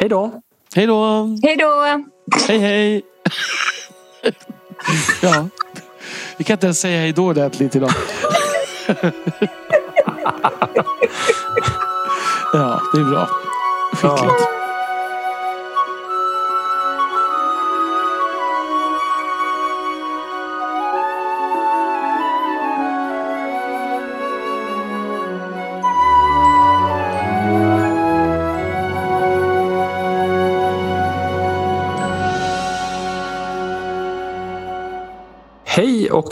Hej då! Hej då! Hej då! Hej hej! ja, vi kan inte ens säga hej då ordentligt idag. ja, det är bra. Skickligt. Hej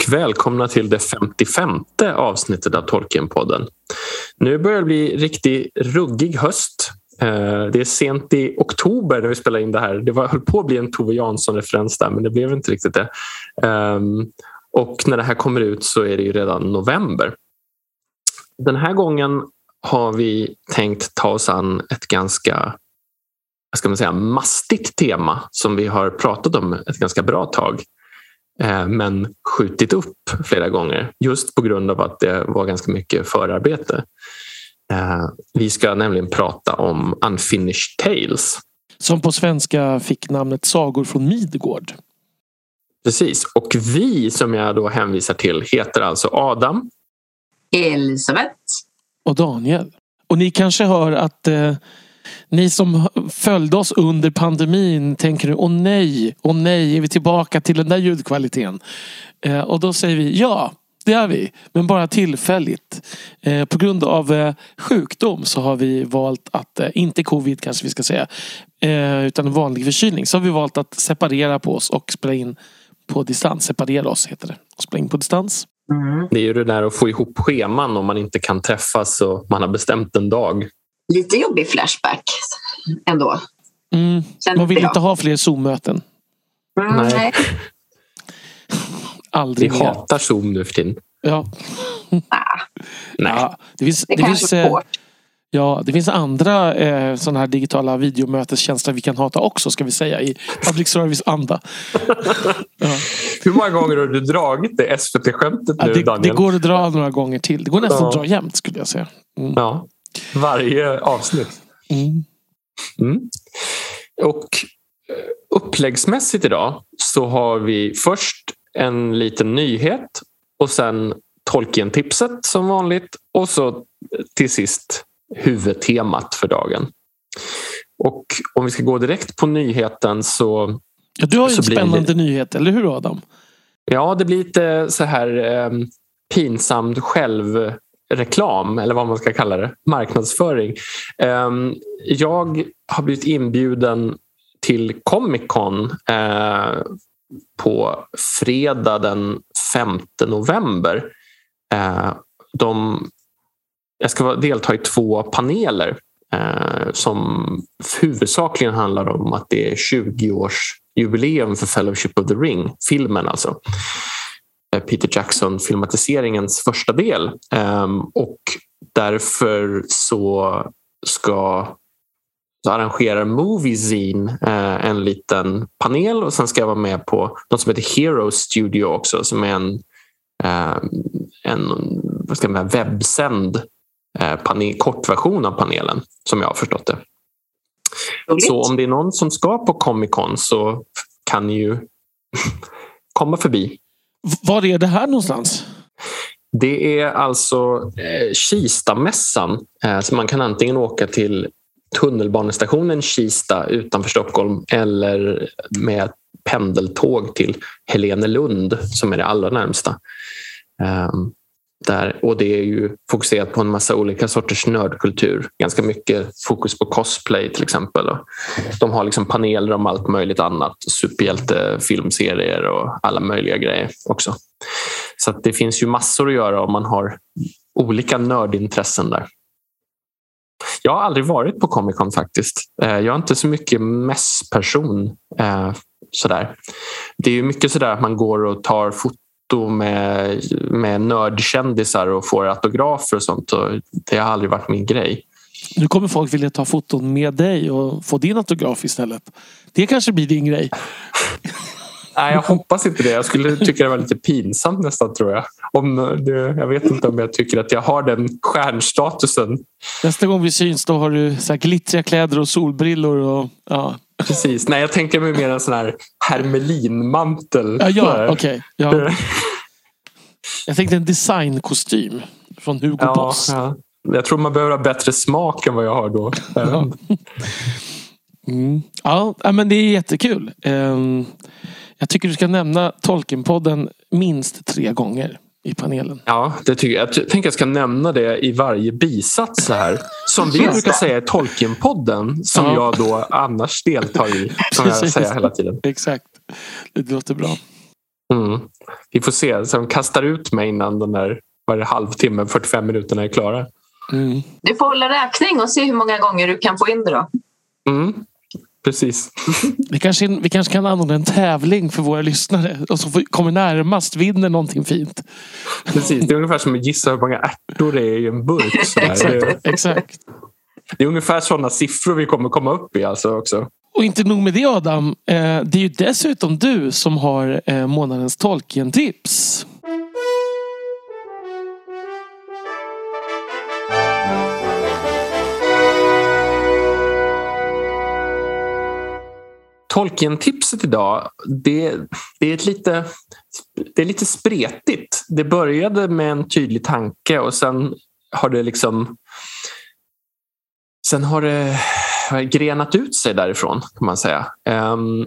och välkomna till det 55 avsnittet av Tolkienpodden. Nu börjar det bli riktigt ruggig höst. Eh, det är sent i oktober när vi spelar in det här. Det var, höll på att bli en Tove Jansson-referens där men det blev inte riktigt det. Ehm, och när det här kommer ut så är det ju redan november. Den här gången har vi tänkt ta oss an ett ganska vad ska man säga, mastigt tema som vi har pratat om ett ganska bra tag men skjutit upp flera gånger just på grund av att det var ganska mycket förarbete. Eh, Vi ska nämligen prata om Unfinished Tales. Som på svenska fick namnet Sagor från Midgård. Precis, och vi som jag då hänvisar till heter alltså Adam. Elisabeth. och Daniel. Och ni kanske hör att eh, ni som följde oss under pandemin tänker nu, åh nej, åh nej, är vi tillbaka till den där ljudkvaliteten? Eh, och då säger vi, ja, det är vi, men bara tillfälligt. Eh, på grund av eh, sjukdom så har vi valt att, eh, inte covid kanske vi ska säga, eh, utan en vanlig förkylning, så har vi valt att separera på oss och spela in på distans. Separera oss heter det. Och spela in på distans. Mm. Det är ju det där att få ihop scheman om man inte kan träffas och man har bestämt en dag. Lite jobbig flashback ändå. Mm. Man vill jag. inte ha fler Zoom-möten. Mm, Nej. nej. Vi Aldrig mer. hatar Zoom nu för tiden. Ja. Ah, Nej. Ja, det finns, det det finns, eh, ja, det finns andra eh, sådana här digitala videomötestjänster vi kan hata också ska vi säga i public service-anda. ja. Hur många gånger har du dragit det SVT-skämtet Ja, nu, det, Daniel? det går att dra några gånger till. Det går nästan Ja. att dra jämt skulle jag säga. Mm. Ja, varje avsnitt. Mm. Mm. Och eh, uppläggsmässigt idag så har vi först en liten nyhet och sen Tolkien-tipset som vanligt och så till sist huvudtemat för dagen. Och om vi ska gå direkt på nyheten så Ja, du har ju en blir det- spännande nyhet, eller hur Adam? ja, det blir lite så här eh, pinsamt reklam eller vad man ska kalla det, marknadsföring. Ehm, jag har blivit inbjuden till Comic Con eh, på fredag den 5 november. Eh, de, jag ska delta i två paneler eh, som huvudsakligen handlar om att det är 20-årsjubileum för Fellowship of the Ring, filmen alltså. Eh, Peter Jackson-filmatiseringens första del. Ehm, och därför så ska så arrangerar Moviezine eh, en liten panel och sen ska jag vara med på något som heter Hero Studio också som är en, eh, en vad ska man säga, webbsänd eh, panel, kortversion av panelen som jag har förstått det. Roligt. Så om det är någon som ska på Comic Con så kan ni ju komma förbi. Var är det här någonstans? Det är alltså eh, Kistamässan. Eh, så man kan antingen åka till tunnelbanestationen Kista utanför Stockholm eller med pendeltåg till Helenelund som är det allra närmsta. Ehm, där, och det är ju fokuserat på en massa olika sorters nördkultur. Ganska mycket fokus på cosplay till exempel. Och de har liksom paneler om allt möjligt annat. Superhjältefilmserier och alla möjliga grejer också. Så att det finns ju massor att göra om man har olika nördintressen där. Jag har aldrig varit på Comic Con faktiskt. Eh, jag är inte så mycket mässperson. Eh, sådär. Det är ju mycket sådär att man går och tar foton foto med, med nördkändisar och får autografer och sånt. Och det har aldrig varit min grej. Nu kommer folk vilja ta foton med dig och få din autograf istället. Det kanske blir din grej. Nej, jag hoppas inte det. Jag skulle tycka det var lite pinsamt nästan tror jag. Om det, jag vet inte om jag tycker att jag har den stjärnstatusen. Nästa gång vi syns då har du så glittriga kläder och solbrillor. Och, ja. Precis. Nej, jag tänker mig mer en sån här hermelinmantel. Ja, ja okej. Okay. Ja. Jag tänkte en designkostym från Hugo ja, Boss. Ja. Jag tror man behöver ha bättre smak än vad jag har då. Ja. Mm. Ja, men det är jättekul. Ehm, jag tycker du ska nämna Tolkienpodden minst tre gånger i panelen. Ja, det tycker jag. Jag tänker jag ska nämna det i varje bisats här. Som vi brukar säga i Tolkienpodden, som ja. jag då annars deltar i. Som jag säger hela tiden. Exakt. Det låter bra. Mm. Vi får se. Så de kastar ut mig innan den där varje halvtimme, 45 minuterna är klara. Mm. Du får hålla räkning och se hur många gånger du kan få in det då. Mm. Precis. Vi kanske, vi kanske kan anordna en tävling för våra lyssnare. Och som kommer närmast vinner någonting fint. Precis, det är ungefär som att gissa hur många ärtor det är i en burk. exakt, exakt. Det är ungefär sådana siffror vi kommer komma upp i alltså också. Och inte nog med det Adam. Eh, det är ju dessutom du som har eh, månadens Tolkien-tips. Tolkien-tipset idag, det, det, är ett lite, det är lite spretigt. Det började med en tydlig tanke och sen har det liksom Sen har det grenat ut sig därifrån kan man säga. Um,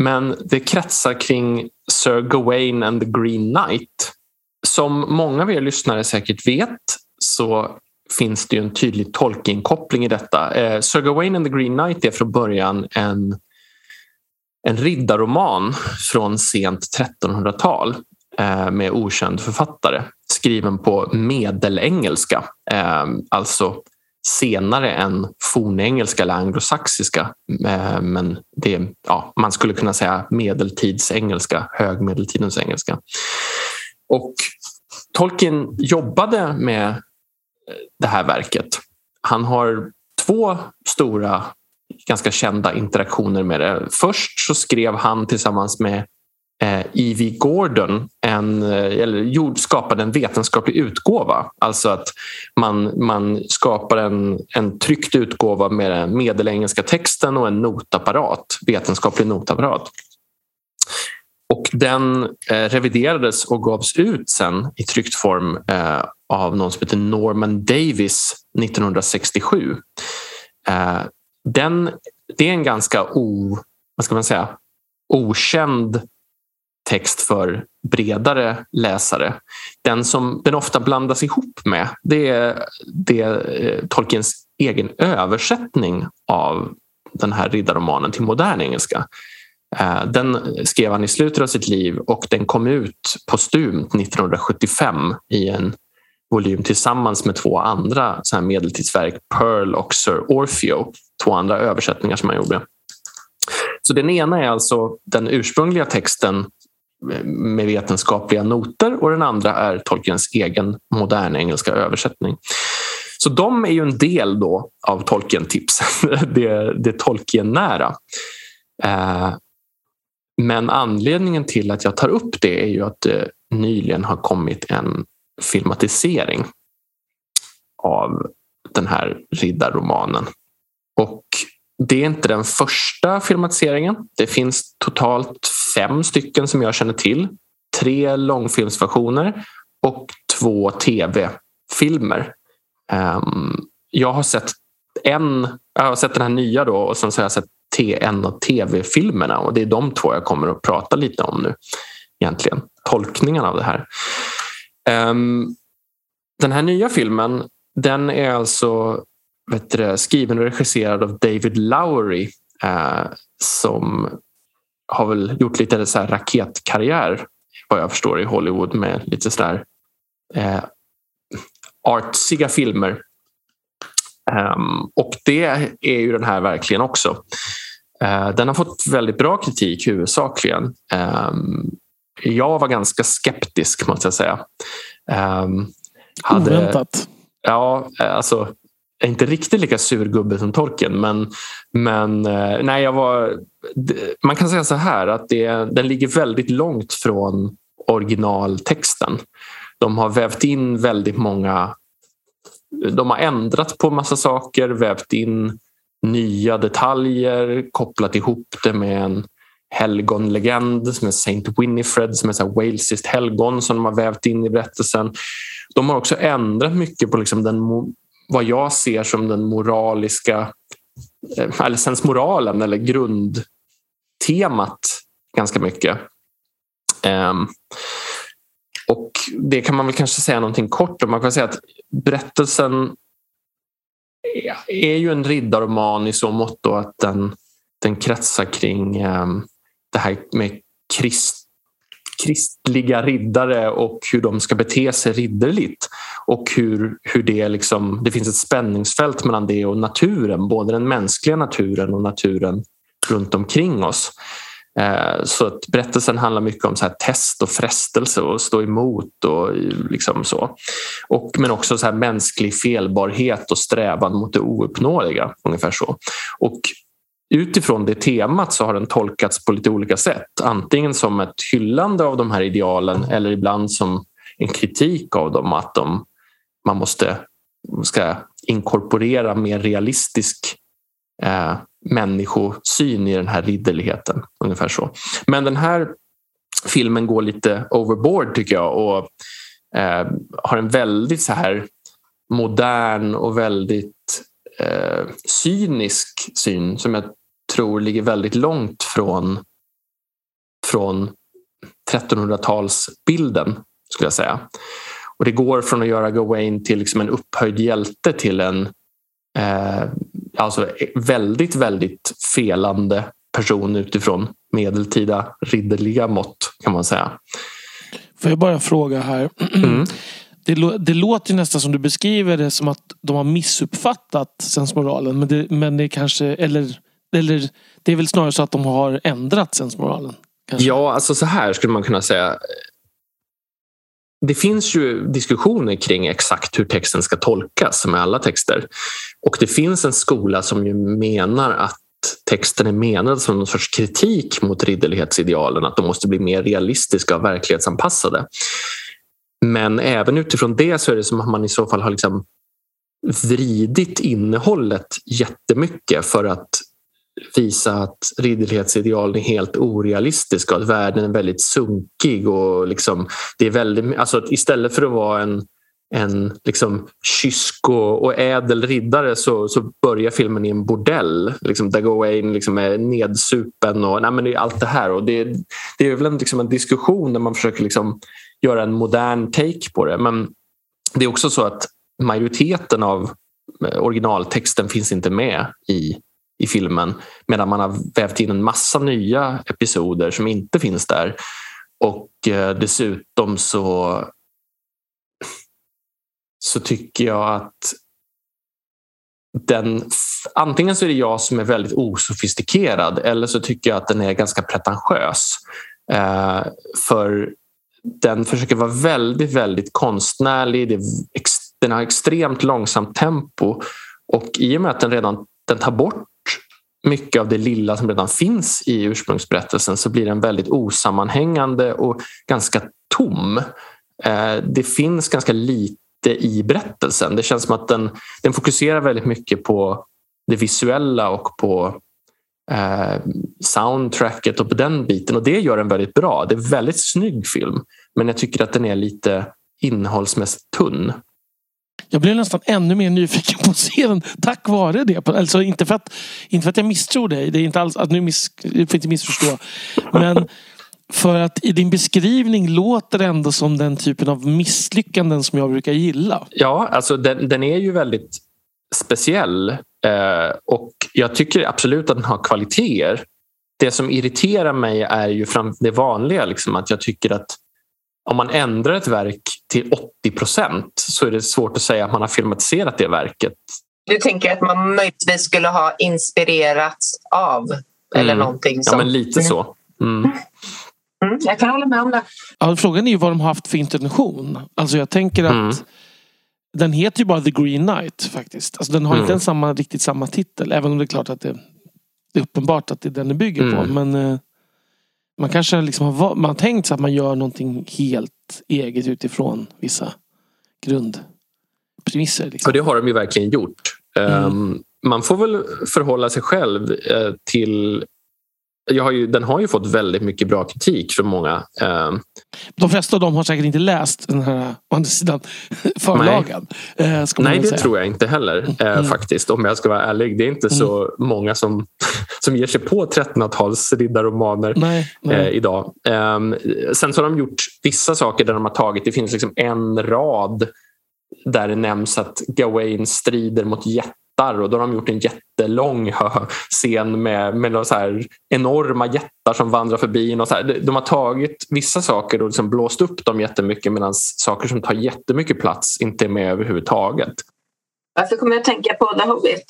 men det kretsar kring Sir Gawain and the Green Knight. Som många av er lyssnare säkert vet så finns det en tydlig Tolkien-koppling i detta. Eh, Sir Gawain and the Green Knight är från början en en riddarroman från sent 1300-tal eh, med okänd författare skriven på medelengelska, eh, alltså senare än fornengelska eller anglosaxiska. Eh, men det, ja, man skulle kunna säga medeltidsengelska, högmedeltidens engelska. Och Tolkien jobbade med det här verket. Han har två stora ganska kända interaktioner med det. Först så skrev han tillsammans med E.V. Eh, Gordon en, eh, eller skapade en vetenskaplig utgåva. Alltså att man, man skapar en, en tryckt utgåva med den medelengelska texten och en notapparat, vetenskaplig notapparat. Och den eh, reviderades och gavs ut sen i tryckt form eh, av någon som heter Norman Davis 1967 eh, den, det är en ganska o, vad ska man säga, okänd text för bredare läsare. Den som den ofta blandas ihop med det är, det är eh, Tolkiens egen översättning av den här riddarromanen till modern engelska. Eh, den skrev han i slutet av sitt liv och den kom ut postumt 1975 i en volym tillsammans med två andra så här medeltidsverk, Pearl och Sir Orfeo två andra översättningar som han gjorde. Så den ena är alltså den ursprungliga texten med vetenskapliga noter och den andra är Tolkiens egen moderna engelska översättning. Så de är ju en del då av Tolkien-tipsen, det, det Tolkien-nära. Eh, men anledningen till att jag tar upp det är ju att det nyligen har kommit en filmatisering av den här riddarromanen. Och det är inte den första filmatiseringen. Det finns totalt fem stycken som jag känner till. Tre långfilmsversioner och två tv-filmer. Ehm, jag har sett en, jag har sett den här nya då och sen så har jag sett en av tv-filmerna och det är de två jag kommer att prata lite om nu. Egentligen tolkningen av det här. Ehm, den här nya filmen den är alltså vet du, skriven och regisserad av David Lowery eh, som har väl gjort lite så här raketkarriär vad jag förstår i Hollywood med lite sådär eh, artsiga filmer. Um, och det är ju den här verkligen också. Uh, den har fått väldigt bra kritik huvudsakligen. Um, jag var ganska skeptisk måste jag säga. Um, hade, Oväntat. Ja, alltså är inte riktigt lika surgubbe som Tolkien men, men eh, nej, jag var, man kan säga så här att det, den ligger väldigt långt från originaltexten. De har vävt in väldigt många de har ändrat på massa saker, vävt in nya detaljer, kopplat ihop det med en helgonlegend som är Saint Winifred som är så walesiskt helgon som de har vävt in i berättelsen. De har också ändrat mycket på liksom den, vad jag ser som den moraliska eh, eller sensmoralen eller grundtemat ganska mycket. Um, och Det kan man väl kanske säga någonting kort om. Man kan säga att berättelsen är ju en riddarroman i så mått att den, den kretsar kring um, det här med krist, kristliga riddare och hur de ska bete sig ridderligt. Och hur, hur det, liksom, det finns ett spänningsfält mellan det och naturen, både den mänskliga naturen och naturen runt omkring oss. Eh, så att berättelsen handlar mycket om så här test och frestelse och stå emot och liksom så. Och, men också så här mänsklig felbarhet och strävan mot det ouppnåeliga. Ungefär så. Och utifrån det temat så har den tolkats på lite olika sätt. Antingen som ett hyllande av de här idealen eller ibland som en kritik av dem. Att de, man måste ska inkorporera mer realistisk eh, människosyn i den här ridderligheten. Ungefär så. Men den här filmen går lite overboard tycker jag och eh, har en väldigt så här modern och väldigt eh, cynisk syn som jag tror ligger väldigt långt från, från 1300-talsbilden skulle jag säga. Och det går från att göra Gawain till liksom en upphöjd hjälte till en eh, alltså väldigt, väldigt felande person utifrån medeltida ridderliga mått kan man säga. Får jag bara fråga här. Mm. Det, det, låter nästan som du beskriver det som att de har missuppfattat sensmoralen. Men det, men det kanske, eller, eller det är väl snarare så att de har ändrat sensmoralen? Kanske. Ja, alltså så här skulle man kunna säga det finns ju diskussioner kring exakt hur texten ska tolkas med alla texter. Och det finns en skola som ju menar att texten är menad som någon sorts kritik mot ridderlighetsidealen, att de måste bli mer realistiska och verklighetsanpassade. Men även utifrån det så är det som att man i så fall har liksom vridit innehållet jättemycket för att visa att ridderlighetsidealen är helt orealistiska och att världen är väldigt sunkig. Och liksom, det är väldigt, alltså istället för att vara en, en liksom kysk och, och ädel riddare så, så börjar filmen i en bordell liksom, där Gawain liksom är nedsupen och nej, men det är allt det här. Och det, det är väl en, liksom en diskussion där man försöker liksom göra en modern take på det. Men det är också så att majoriteten av eh, originaltexten finns inte med i i filmen medan man har vävt in en massa nya episoder som inte finns där. Och eh, dessutom så så tycker jag att den, antingen så är det jag som är väldigt osofistikerad eller så tycker jag att den är ganska pretentiös. Eh, för den försöker vara väldigt, väldigt konstnärlig. Det, den har extremt långsamt tempo och i och med att den redan den tar bort mycket av det lilla som redan finns i ursprungsberättelsen så blir den väldigt osammanhängande och ganska tom. Eh, det finns ganska lite i berättelsen. Det känns som att den, den fokuserar väldigt mycket på det visuella och på eh, soundtracket och på den biten och det gör den väldigt bra. Det är en väldigt snygg film men jag tycker att den är lite innehållsmässigt tunn. Jag blev nästan ännu mer nyfiken på scenen tack vare det. Alltså inte för att, inte för att jag misstror dig. Det är inte alls att nu miss, jag. får inte missförstå. Men för att i din beskrivning låter det ändå som den typen av misslyckanden som jag brukar gilla. Ja, alltså den, den är ju väldigt speciell. Eh, och jag tycker absolut att den har kvaliteter. Det som irriterar mig är ju fram det vanliga. Liksom, att jag tycker att om man ändrar ett verk till 80 procent så är det svårt att säga att man har filmatiserat det verket. Du tänker att man möjligtvis skulle ha inspirerats av eller mm. någonting? Som... Ja, men lite så. Mm. Mm, jag kan hålla med om det. Ja, frågan är ju vad de har haft för intention. Alltså jag tänker att mm. den heter ju bara The Green Knight faktiskt. Alltså, den har Mm. inte ens samma, riktigt samma titel. Även om det är klart att det, det är uppenbart att det är den den bygger på. Mm. Men eh, man kanske liksom har, man har tänkt sig att man gör någonting helt eget utifrån vissa grundpremisser. Liksom. Och det har de ju verkligen gjort. Mm. Um, man får väl förhålla sig själv eh, till... Har ju, den har ju fått väldigt mycket bra kritik från många. Um, De flesta av dem har säkert inte läst den här å andra sidan, förlagan. Eh, ska man nej, det säga. tror jag inte heller eh, Mm. faktiskt. Om jag ska vara ärlig. Det är inte så många som, som ger sig på 1300-tals riddarromaner. Nej, nej. eh, idag. Ehm, sen så har de gjort vissa saker där de har tagit, det finns liksom en rad där det nämns att Gawain strider mot jättar och då har de gjort en jättelång scen med, med så här enorma jättar som vandrar förbi. Och så här. De har tagit vissa saker och liksom blåst upp dem jättemycket medan saker som tar jättemycket plats inte är med överhuvudtaget. Varför kommer jag att tänka på The Hobbit?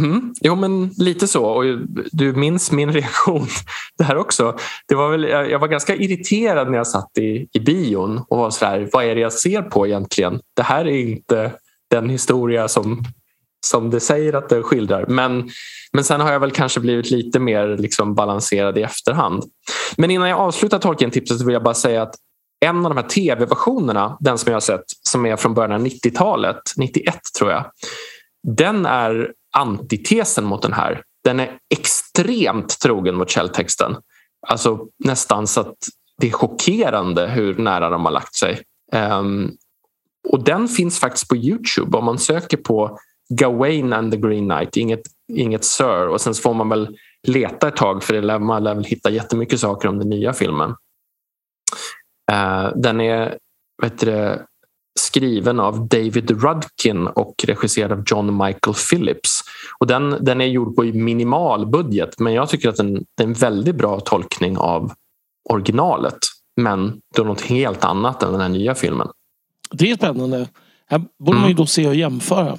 Mm, jo, men lite så. Och du minns min reaktion det här också. Det var väl, jag jag var ganska irriterad när jag satt i, i bion och var så här, vad är det jag ser på egentligen? Det här är inte den historia som, som det säger att det skildrar. Men, men sen har jag väl kanske blivit lite mer liksom balanserad i efterhand. Men innan jag avslutar Tolkien-tipset vill jag bara säga att en av de här tv-versionerna, den som jag har sett, som är från början av 90-talet, 91 tror jag, den är antitesen mot den här. Den är extremt trogen mot källtexten. Alltså nästan så att det är chockerande hur nära de har lagt sig. Um, och den finns faktiskt på Youtube om man söker på Gawain and the Green Knight, inget, inget Sir och sen så får man väl leta ett tag för det lär, man lär väl hitta jättemycket saker om den nya filmen. Eh, den är vet du, skriven av David Rudkin och regisserad av John Michael Phillips. Och den, den är gjord på minimal budget men jag tycker att den, det är en väldigt bra tolkning av originalet. Men det är något helt annat än den här nya filmen. Det är spännande. Här borde man ju Mm. då se och jämföra.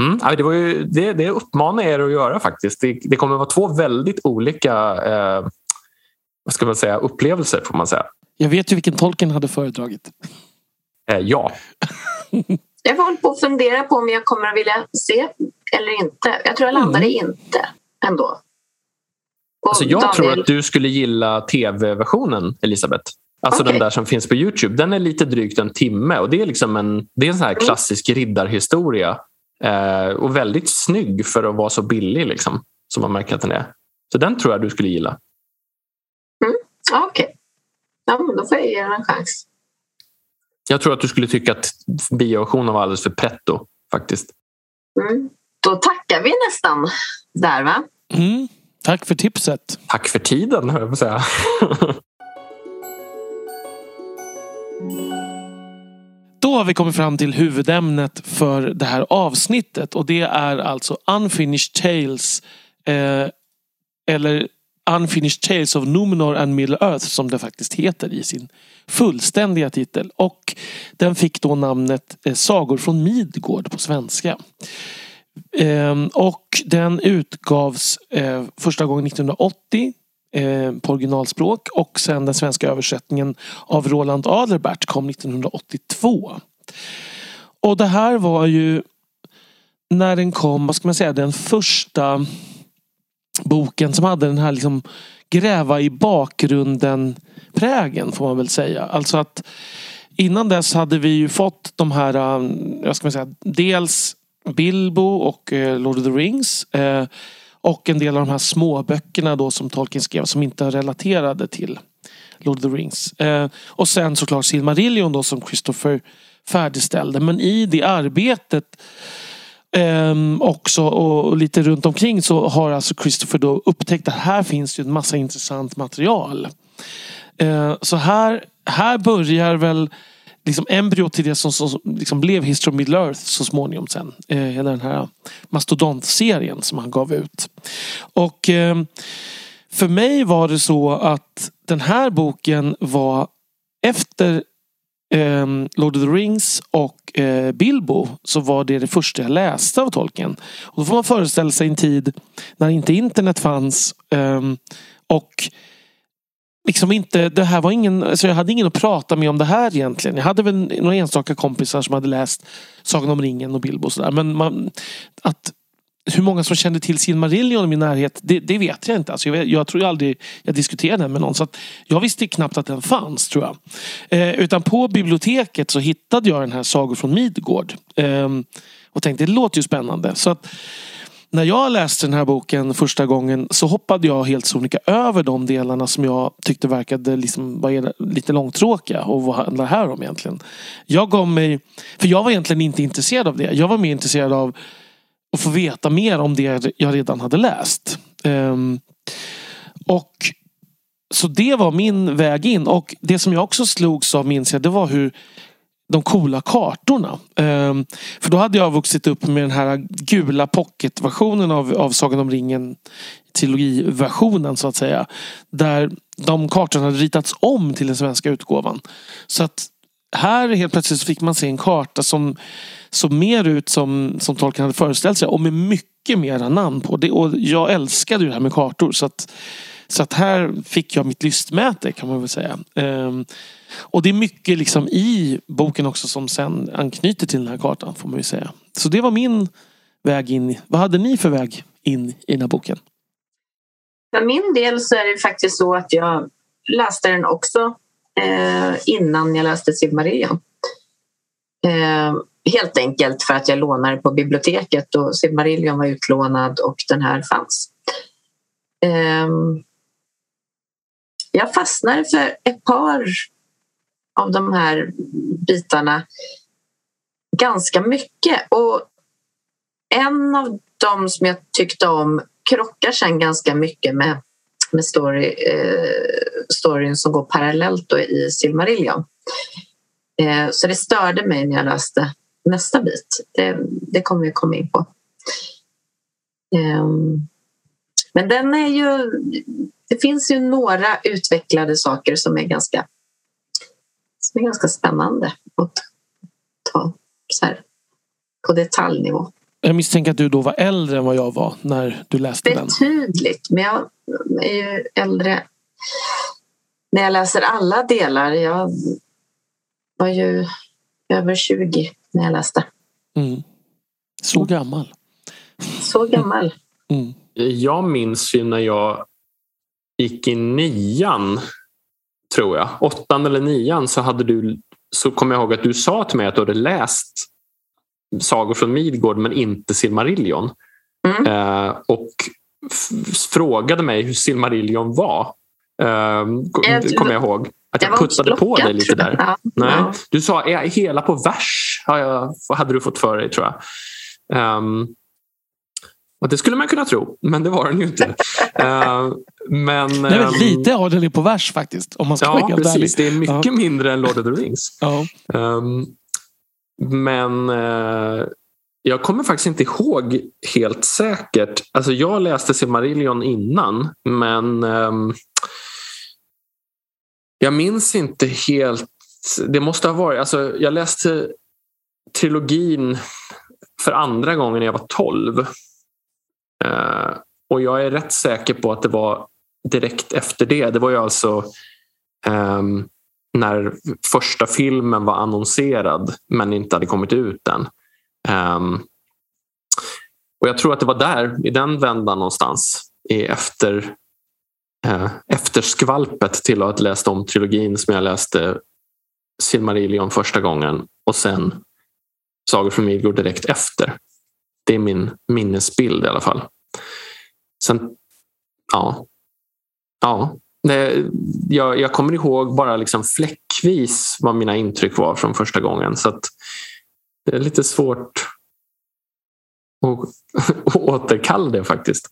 Mm, ja, det, var ju, det, det uppmanar jag er att göra faktiskt. Det, det kommer att vara två väldigt olika eh, vad ska man säga, upplevelser får man säga. Jag vet ju vilken tolken hade föredragit. Eh, ja, Jag håller på att fundera på om jag kommer att vilja se eller inte. Jag tror jag landar i inte ändå. Och alltså jag Daniel, tror att du skulle gilla tv-versionen Elisabeth. Alltså Okej. den där som finns på Youtube. Den är lite drygt en timme och det är liksom en, det är en sån här Mm. klassisk riddarhistoria. Eh, och väldigt snygg för att vara så billig liksom, som man märker att den är. Så den tror jag du skulle gilla. Ja, Okej. Ja, men då får jag ge den en chans. Jag tror att du skulle tycka att bioversionen var alldeles för pretto faktiskt. Mm. Då tackar vi nästan där, va? Mm. Tack för tipset. Tack för tiden, höll jag på att säga. Då har vi kommit fram till huvudämnet för det här avsnittet och det är alltså Unfinished Tales eh, eller Unfinished Tales of Numenor and Middle Earth som det faktiskt heter i sin fullständiga titel. Och den fick då namnet eh, Sagor från Midgård på svenska. Eh, och den utgavs eh, första gången 1980 Eh, på originalspråk och sen den svenska översättningen av Roland Adlerbert kom 1982. Och det här var ju när den kom, vad ska man säga, den första boken som hade den här liksom gräva i bakgrunden prägen får man väl säga. Alltså att innan dess hade vi ju fått de här, eh, vad ska man säga, dels Bilbo och eh, Lord of the Rings. Och en del av de här småböckerna då som Tolkien skrev som inte relaterade till Lord of the Rings. Eh, och sen såklart Silmarillion då som Christopher färdigställde. Men i det arbetet eh, också och lite runt omkring så har alltså Christopher då upptäckt att här finns ju en massa intressant material. Eh, så här, här börjar väl liksom embryot till det som, som liksom blev History of Middle Earth så småningom sen. Eh, hela den här mastodontserien som han gav ut. Och eh, för mig var det så att den här boken var efter eh, Lord of the Rings och eh, Bilbo så var det det första jag läste av Tolkien. Och då får man föreställa sig en tid när inte internet fanns eh, och liksom inte, det här var ingen, alltså jag hade ingen att prata med om det här egentligen. Jag hade väl några enstaka kompisar som hade läst Sagan om ringen och Bilbo och sådär. Men man, att hur många som kände till Silmarillion i min närhet, det, det vet jag inte. Alltså jag, jag tror jag aldrig jag diskuterade den med någon. Så att jag visste knappt att den fanns tror jag. Eh, utan på biblioteket så hittade jag den här Sagor från Midgård. Eh, och tänkte det låter ju spännande. Så att när jag läste den här boken första gången så hoppade jag helt sonika över de delarna som jag tyckte verkade liksom lite långtråkiga. Och vad handlar det här om egentligen? Jag gav mig, för jag var egentligen inte intresserad av det. Jag var mer intresserad av att få veta mer om det jag redan hade läst. Um, och så det var min väg in. Och det som jag också slogs av minns jag, det var hur de coola kartorna. Um, för då hade jag vuxit upp med den här gula pocketversionen av, av Sagan om ringen. Trilogiversionen så att säga. Där de kartorna hade ritats om till den svenska utgåvan. Så att här helt plötsligt fick man se en karta som såg mer ut som, som Tolkien hade föreställt sig och med mycket mera namn på. Det, och jag älskade ju det här med kartor. Så att, så att här fick jag mitt lystmäte kan man väl säga. Ehm, och det är mycket liksom i boken också som sen anknyter till den här kartan får man ju säga. Så det var min väg in. Vad hade ni för väg in i den här boken? För min del så är det faktiskt så att jag läste den också eh, innan jag läste Silmarillion. Eh, helt enkelt för att jag lånade på biblioteket och Silmarillion var utlånad och den här fanns. Eh, jag fastnade för ett par av de här bitarna ganska mycket och en av dem som jag tyckte om krockar sen ganska mycket med, med story, eh, storyn som går parallellt i Silmarillion. Eh, så det störde mig när jag läste nästa bit. Det, det kommer vi komma in på. Eh, men den är ju... Det finns ju några utvecklade saker som är ganska, som är ganska spännande att ta så här, på detaljnivå. Jag misstänker att du då var äldre än vad jag var när du läste Betydligt, den. Betydligt, men jag är ju äldre när jag läser alla delar. Jag var ju över 20 när jag läste. Mm. Så gammal. Så gammal. Mm. Jag minns ju när jag gick i nian, tror jag, åttan eller nian så hade du så kommer jag ihåg att du sa till mig att du hade läst Sagor från Midgård men inte Silmarillion. Mm. Eh, och frågade mig hur Silmarillion var. Eh, kommer jag ihåg. Att jag, jag puttade på dig lite där. Ja. Nej. Du sa hela på vers hade du fått för dig tror jag. Um, och det skulle man kunna tro, men det var den ju inte. uh, men, det är um, lite adelig på vers faktiskt. Om man ska ja, precis. Det är mycket ja. mindre än Lord of the Rings. Ja. Um, men uh, jag kommer faktiskt inte ihåg helt säkert. Alltså jag läste Silmarillion innan men um, jag minns inte helt. Det måste ha varit, alltså jag läste trilogin för andra gången när jag var 12. Eh, och jag är rätt säker på att det var direkt efter det. Det var ju alltså um, när första filmen var annonserad men inte hade kommit ut än. Um, och jag tror att det var där, i den vändan någonstans, i efter, uh, efter skvalpet till att ha läst om trilogin som jag läste Silmarillion första gången och sen Sagor från Midgård direkt efter. Det är min minnesbild i alla fall. Sen, ja. Ja, jag, jag kommer ihåg bara liksom fläckvis vad mina intryck var från första gången. Så det är lite svårt att återkalla det faktiskt.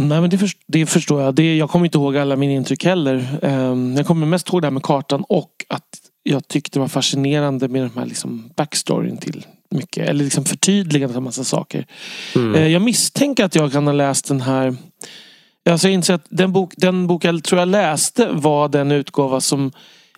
Nej, men det, för, det förstår jag. Det, jag kommer inte ihåg alla mina intryck heller. Um, jag kommer mest ihåg det här med kartan och att jag tyckte det var fascinerande med den här liksom backstoryn till mycket. Eller liksom förtydligandet av massa saker. Mm. Uh, jag misstänker att jag kan ha läst den här Alltså jag inser att den bok, den bok jag tror jag läste var den utgåva som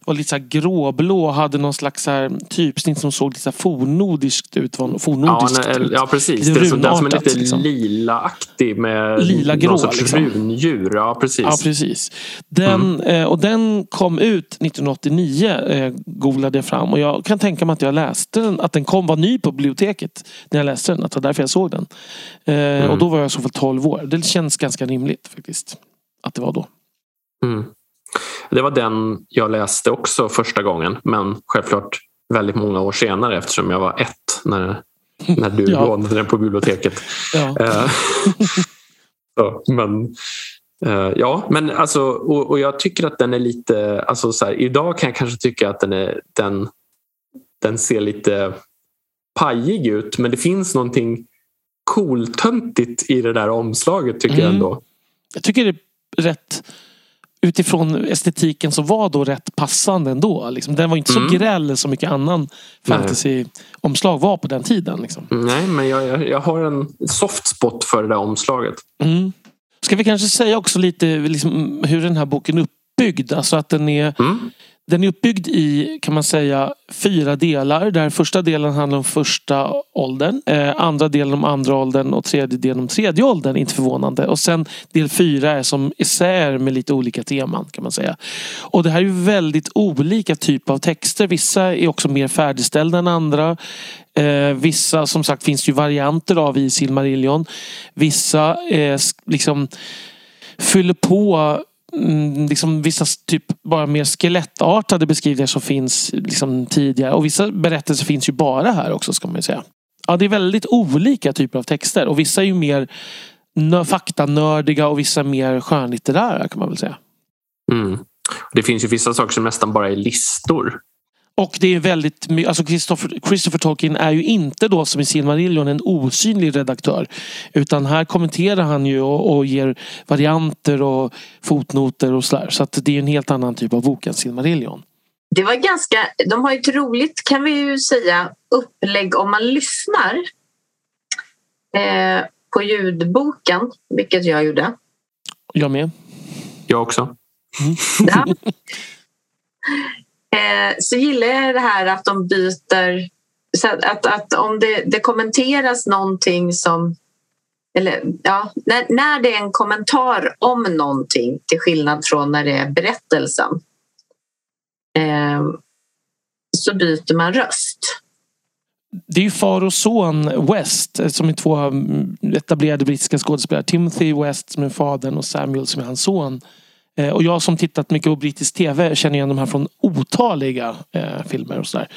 var lite så här gråblå och hade någon slags här typsnitt som såg lite så här fornnordiskt ut. Ja, Fornnordiskt ut. ja precis. Lite Det är så, den som är lite liksom. lilaaktig med Lila-grå, någon sorts liksom. rundjur. Ja, precis. Ja, precis. Den, eh, och den kom ut 1989, eh, googlade jag fram. Och jag kan tänka mig att jag läste den, att den kom, var ny på biblioteket när jag läste den. Att det var därför jag såg den. Eh, Och då var jag i så fall 12 år. Det känns ganska rimligt faktiskt. Att det var då. Mm. Det var den jag läste också första gången. Men självklart väldigt många år senare eftersom jag var ett när, när du Ja. lånade den på biblioteket. Ja. Eh, så, men eh, ja, men alltså och, och jag tycker att den är lite, alltså så här, idag kan jag kanske tycka att den, är, den, den ser lite pajig ut men det finns någonting cooltöntigt i det där omslaget tycker jag Mm. ändå. Jag tycker det är rätt utifrån estetiken som var då rätt passande ändå. Liksom. Den var inte så Mm. gräll som mycket annan fantasyomslag var på den tiden. Liksom. Nej, men jag, jag, jag har en soft spot för det där omslaget. Mm. Ska vi kanske säga också lite liksom, hur den här boken är uppbyggd? Alltså att den är, Mm den är uppbyggd i, kan man säga, fyra delar. Där första delen handlar om första åldern. Eh, andra delen om andra åldern och tredje delen om tredje åldern. Inte förvånande. Och sen del fyra är som essäer med lite olika teman kan man säga. Och det här är ju väldigt olika typer av texter. Vissa är också mer färdigställda än andra. Eh, vissa som sagt finns det ju varianter av i Silmarillion. Vissa eh, liksom fyller på Mm, liksom vissa typ bara mer skelettartade beskrivningar som finns liksom tidigare. Och vissa berättelser finns ju bara här också ska man ju säga. Ja, det är väldigt olika typer av texter och vissa är ju mer faktanördiga och vissa mer skönlitterära kan man väl säga. Mm. Det finns ju vissa saker som nästan bara är listor. Och det är väldigt alltså Christopher, Christopher Tolkien är ju inte då som i Silmarillion en osynlig redaktör. Utan här kommenterar han ju och, och ger varianter och fotnoter och sådär. Så att det är en helt annan typ av bok än Silmarillion. Det var ganska, de har ju ett roligt kan vi ju säga upplägg om man lyssnar eh, på ljudboken, vilket jag gjorde. Jag med. Jag också. Ja. Eh, så gillar jag det här att de byter så att, att, att om det, det kommenteras någonting som eller ja, när, när det är en kommentar om någonting till skillnad från när det är berättelsen eh, så byter man röst. Det är ju far och son West eh, som är två mm, etablerade brittiska skådespelare. Timothy West som är fadern och Samuel som är hans son. Eh, Och jag som tittat mycket på brittisk tv känner igen de här från otaliga eh, filmer och sådär.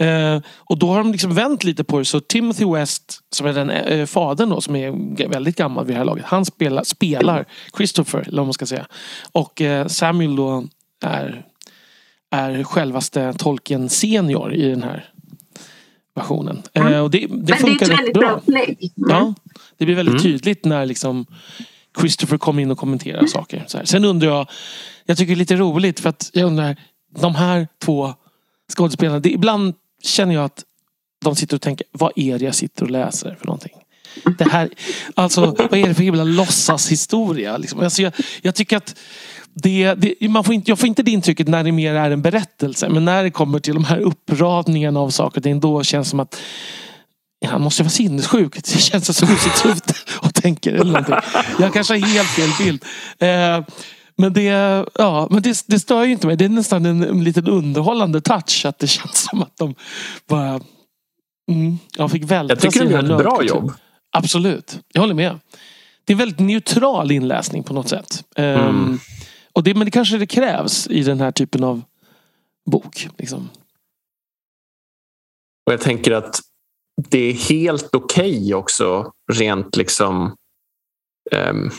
Eh, och då har de liksom vänt lite på det. Så Timothy West, som är den eh, fadern då, som är väldigt gammal vid det här laget. Han spelar, spelar Christopher, eller vad man ska säga. Och eh, Samuel då är, är självaste Tolkien senior i den här versionen. Eh, och det, det Men det är funkar ett väldigt bra bra. upplägg. Mm. Ja, det blir väldigt Mm. tydligt när liksom Christopher kommer in och kommenterar saker. Så här. Sen undrar jag, jag tycker det är lite roligt för att jag undrar, de här två skådespelarna, det, ibland känner jag att de sitter och tänker, vad är det jag sitter och läser för någonting? Det här, alltså, vad är det för himla låtsashistoria? Liksom? Alltså, jag, jag tycker att det, det, man får inte, jag får inte det intrycket när det mer är en berättelse. Men när det kommer till de här uppradningarna av saker och ting, då känns det som att han måste vara sinnessjuk. Det känns som att sitter och tänker eller någonting. Jag kanske har helt fel bild. Eh, men det, ja, men det, det stör ju inte mig. Det är nästan en, en liten underhållande touch. Att det känns som att de bara... Mm, jag fick välta Jag tycker de gör ett bra jobb. Absolut, jag håller med. Det är en väldigt neutral inläsning på något sätt. Ehm, Mm. och det, men det kanske det krävs i den här typen av bok. Liksom. Och jag tänker att det är helt okej också rent liksom ehm,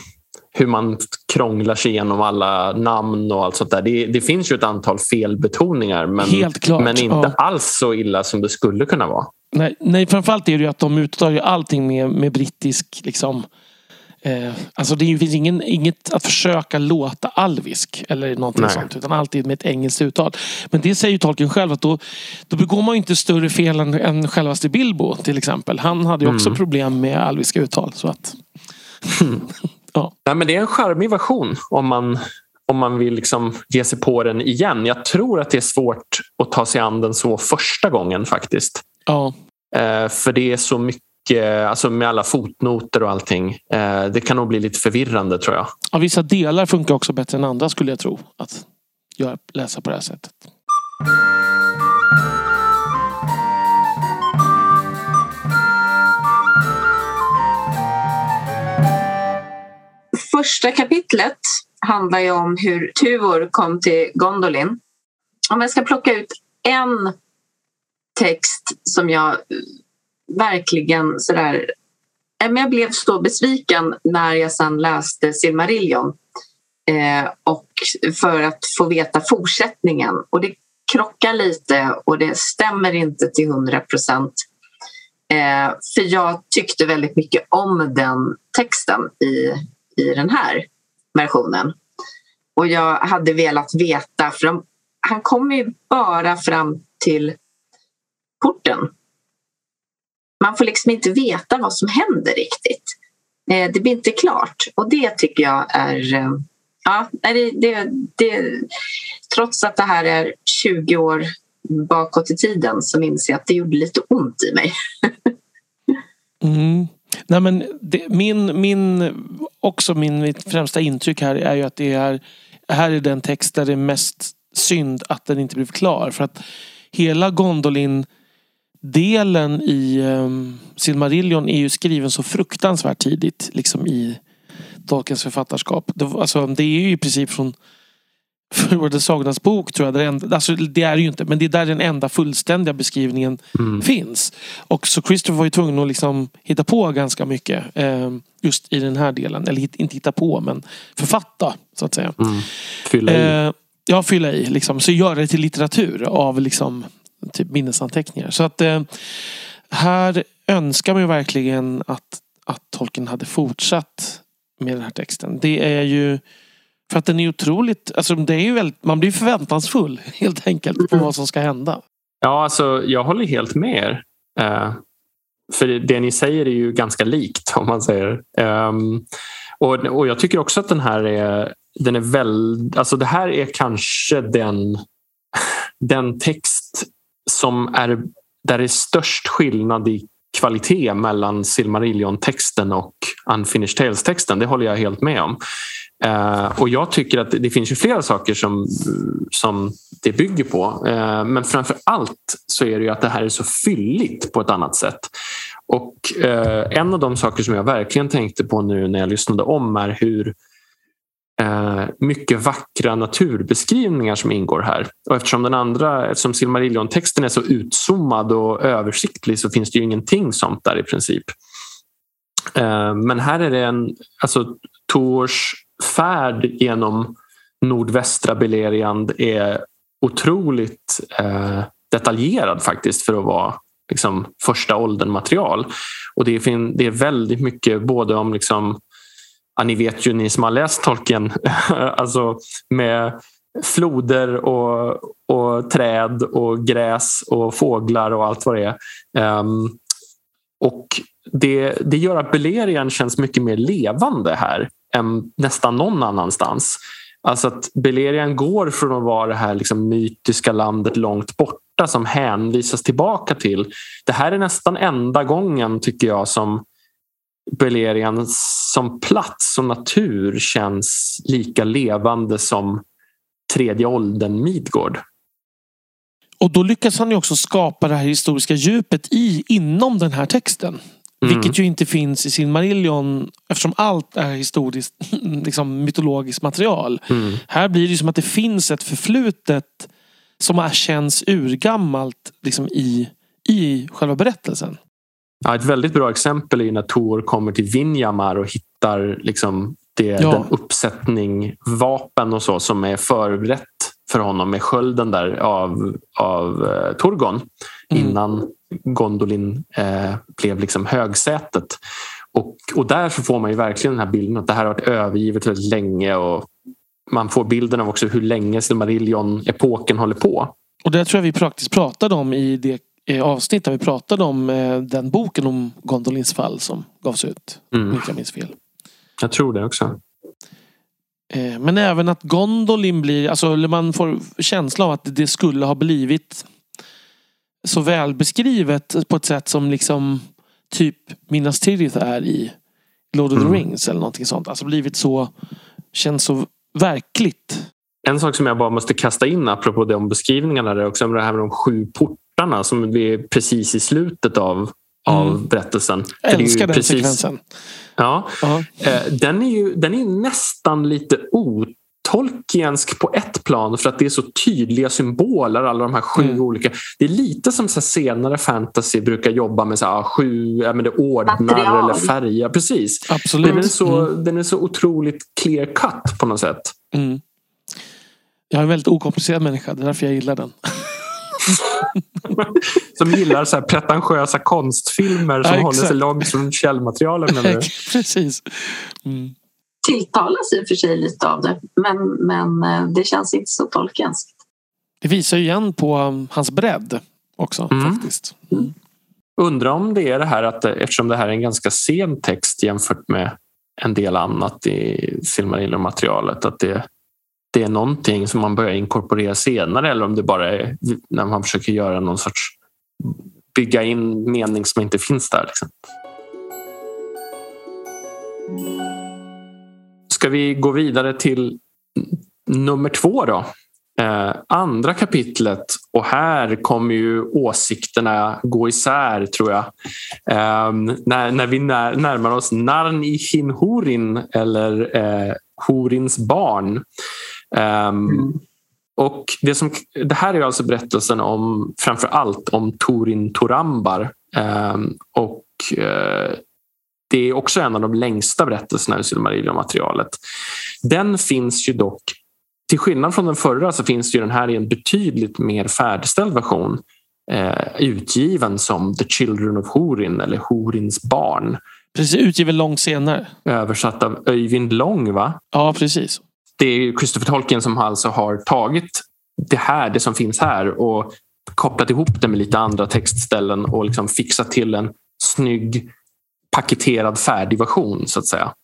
hur man krånglar sig igenom alla namn och allt sånt där. Det, det finns ju ett antal felbetoningar men, men inte ja. alls så illa som det skulle kunna vara. Nej, nej, framförallt är det ju att de uttar ju allting med, med brittisk liksom, eh, Alltså det finns ingen, inget att försöka låta alvisk eller någonting Nej. sånt. Utan alltid med ett engelskt uttal. Men det säger ju tolken själv att då, då begår man inte större fel än, än självaste Bilbo till exempel. Han hade ju också Mm. problem med alviska uttal. Så att, Nej, men det är en charmig version om man, om man vill liksom ge sig på den igen. Jag tror att det är svårt att ta sig an den så första gången faktiskt. Ja. Eh, för det är så mycket, alltså med alla fotnoter och allting. Eh, det kan nog bli lite förvirrande tror jag. ja. Vissa delar funkar också bättre än andra skulle jag tro. Att läsa på det här sättet. Första kapitlet handlar ju om hur Tuvor kom till Gondolin. Om jag ska plocka ut en text som jag eh, verkligen sådär... Eh, men Jag blev så besviken när jag sen läste Silmarillion eh, och för att få veta fortsättningen. Och det krockar lite och det stämmer inte till hundra procent. Eh, för jag tyckte väldigt mycket om den texten i, i den här versionen. Och jag hade velat veta, för de, han kommer ju bara fram till porten. Man får liksom inte veta vad som händer riktigt. Eh, det blir inte klart och det tycker jag är... Eh, ja, det, det, det, trots att det här är 20 år bakåt i tiden så minns jag att det gjorde lite ont i mig. Mm. Nej, men det, min, min, också min, mitt främsta intryck här är ju att det är, här är den text där det är mest synd att den inte blev klar. För att hela Gondolin delen i um, Silmarillion är ju skriven så fruktansvärt tidigt liksom i Tolkiens författarskap. Det, alltså, det är ju i princip från Förlorade sagornas bok tror jag. Det är, enda, alltså, det är ju inte men det är där den enda fullständiga beskrivningen Mm. finns. Och så Christopher var ju tvungen att liksom hitta på ganska mycket. Eh, just i den här delen. Eller hit- inte hitta på men författa så att säga. Mm. Fylla i. Eh, ja, fylla i liksom. Så göra det till litteratur av liksom typ minnesanteckningar. Så att eh, här önskar man ju verkligen att, att Tolkien hade fortsatt med den här texten. Det är ju för att den är otroligt, alltså det är ju väldigt, man blir förväntansfull helt enkelt på vad som ska hända. Ja, alltså, jag håller helt med er. Eh, för det ni säger är ju ganska likt om man säger. Ehm, och, och jag tycker också att den här är, den är väl, alltså det här är kanske den, den text som är där det är störst skillnad i kvalitet mellan Silmarillion-texten och Unfinished Tales-texten. Det håller jag helt med om. Eh, och jag tycker att det finns ju flera saker som, som det bygger på. Eh, men framför allt så är det ju att det här är så fylligt på ett annat sätt. Och eh, en av de saker som jag verkligen tänkte på nu när jag lyssnade om är hur eh, mycket vackra naturbeskrivningar som ingår här. Och eftersom den andra, eftersom Silmarillion-texten är så utzoomad och översiktlig så finns det ju ingenting sånt där i princip. Eh, men här är det en, alltså Tors färd genom nordvästra Beleriand är otroligt eh, detaljerad faktiskt för att vara liksom, första åldern material. Och det är, det är väldigt mycket både om liksom, ja, ni vet ju ni som har läst Tolkien, alltså med floder och, och träd och gräs och fåglar och allt vad det är. Um, och det, det gör att Beleriand känns mycket mer levande här än nästan någon annanstans. Alltså att Beleriand går från att vara det här liksom mytiska landet långt borta som hänvisas tillbaka till. Det här är nästan enda gången tycker jag som Beleriand som plats och natur känns lika levande som tredje åldern Midgård. Och då lyckas han ju också skapa det här historiska djupet i, inom den här texten. Mm. Vilket ju inte finns i Silmarillion eftersom allt är historiskt liksom mytologiskt material. Mm. Här blir det som att det finns ett förflutet som känns urgammalt liksom i, i själva berättelsen. Ja, ett väldigt bra exempel är när Tor kommer till Vinjamar och hittar liksom det, Ja. den uppsättning vapen och så som är förberett för honom med skölden där av, av eh, Torgon Mm. innan Gondolin eh, blev liksom högsätet. Och, och där så får man ju verkligen den här bilden att det här har varit övergivet väldigt länge och man får bilden av också hur länge Silmarillion-epoken håller på. Och det tror jag vi praktiskt pratade om i det avsnitt där vi pratade om eh, den boken om Gondolins fall som gavs ut. Om Mm. jag inte minns fel. Jag tror det också. Eh, men även att Gondolin blir, alltså man får känsla av att det skulle ha blivit så välbeskrivet på ett sätt som liksom typ Minas Tirith är i Lord of the Mm. Rings eller någonting sånt. Alltså blivit så, känns så verkligt. En sak som jag bara måste kasta in apropå de beskrivningarna är också det här med de sju portarna som vi är precis i slutet av, av Mm. berättelsen. Jag det är ju älskar den precis- sekvensen. Ja, Ja. eh, den är ju den är nästan lite otolkiensk på ett plan för att det är så tydliga symboler, alla de här sju Mm. olika. Det är lite som så senare fantasy brukar jobba med så här, sju ja, men det ordnar Material. eller färger. Precis. Absolut. Den är, så, Mm. den är så otroligt clear cut på något sätt. Mm. Jag är en väldigt okomplicerad människa. Det är därför jag gillar den. Som gillar så här pretentiösa konstfilmer som Ja, håller sig långt från källmaterialen. Precis. Mm. Tilltalas i och för sig lite av det, men, men eh, det känns inte så tolkenskt. Det visar ju igen på um, hans bredd också Mm. faktiskt. Undrar om det är det här att eh, eftersom det här är en ganska sen text jämfört med en del annat i Silmarillion-materialet att det, det är någonting som man börjar inkorporera senare eller om det bara är när man försöker göra någon sorts bygga in mening som inte finns där. Liksom. Ska vi gå vidare till nummer två då? Eh, andra kapitlet och här kommer ju åsikterna gå isär tror jag. Eh, när, när vi när, närmar oss Narn i Hinhorin eller eh, Horins barn. Ehm, och det, som, det här är alltså berättelsen om framför allt om Torin Torambar. Ehm, och eh, det är också en av de längsta berättelserna i Silmarillion-materialet. Den finns ju dock till skillnad från den förra så finns ju den här i en betydligt mer färdigställd version eh, utgiven som The Children of Horin eller Horins barn. Precis, utgiven långt senare. Översatt av Öyvind Lång. Va? Ja, precis. Det är Christopher Tolkien som alltså har tagit det här, det som finns här och kopplat ihop det med lite andra textställen och liksom fixat till en snygg paketerad färdig version så att säga.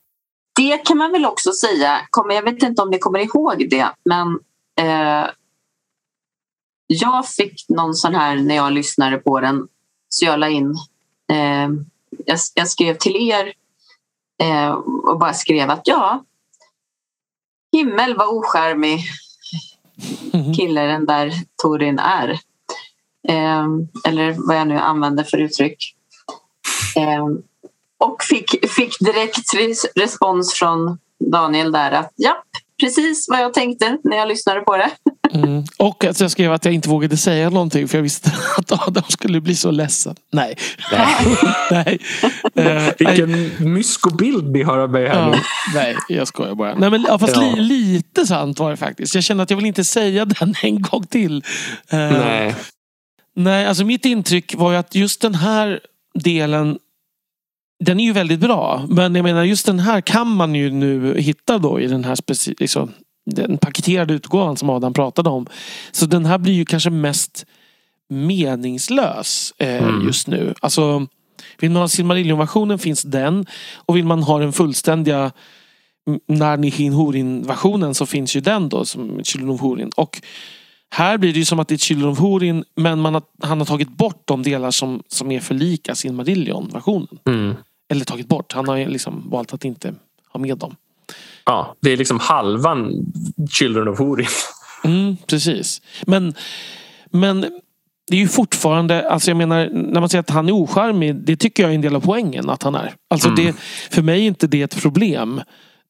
Det kan man väl också säga, jag vet inte om ni kommer ihåg det, men eh, jag fick någon sån här när jag lyssnade på den, så jag la in, eh, jag, jag skrev till er eh, och bara skrev att ja, himmel vad ocharmig Mhm. kille den där Torin är. Eh, eller vad jag nu använder för uttryck. Eh, och fick, fick direkt res- respons från Daniel där att ja, precis vad jag tänkte när jag lyssnade på det. Mm. Och att jag skrev att jag inte vågade säga någonting för jag visste att Adam skulle bli så ledsen. Nej. nej. Nej. Vilken myskobild ni har av mig här nu. Ja, nej, jag skojar bara. Nej, men, ja, fast Ja. li, lite sant var det faktiskt. Jag känner att jag vill inte säga den en gång till. Eh, Nej. Nej, alltså mitt intryck var ju att just den här delen den är ju väldigt bra. Men jag menar just den här kan man ju nu hitta då i den här speci- liksom, den paketerade utgåvan som Adam pratade om. Så den här blir ju kanske mest meningslös eh, Mm. just nu. Alltså, vill man ha Silmarillion-versionen finns den. Och vill man ha den fullständiga Narni Hin Horin-versionen så finns ju den då som Children of Horin. Och här blir det ju som att det är Children of Horin men man har, han har tagit bort de delar som, som är för lika Silmarillion-versionen. Mm. Eller tagit bort. Han har liksom valt att inte ha med dem. Ja, det är liksom halvan Children of Horin. Mm, precis. Men, men det är ju fortfarande, alltså jag menar, när man säger att han är ocharmig, det tycker jag är en del av poängen att han är. Alltså Mm. det, för mig är inte det ett problem.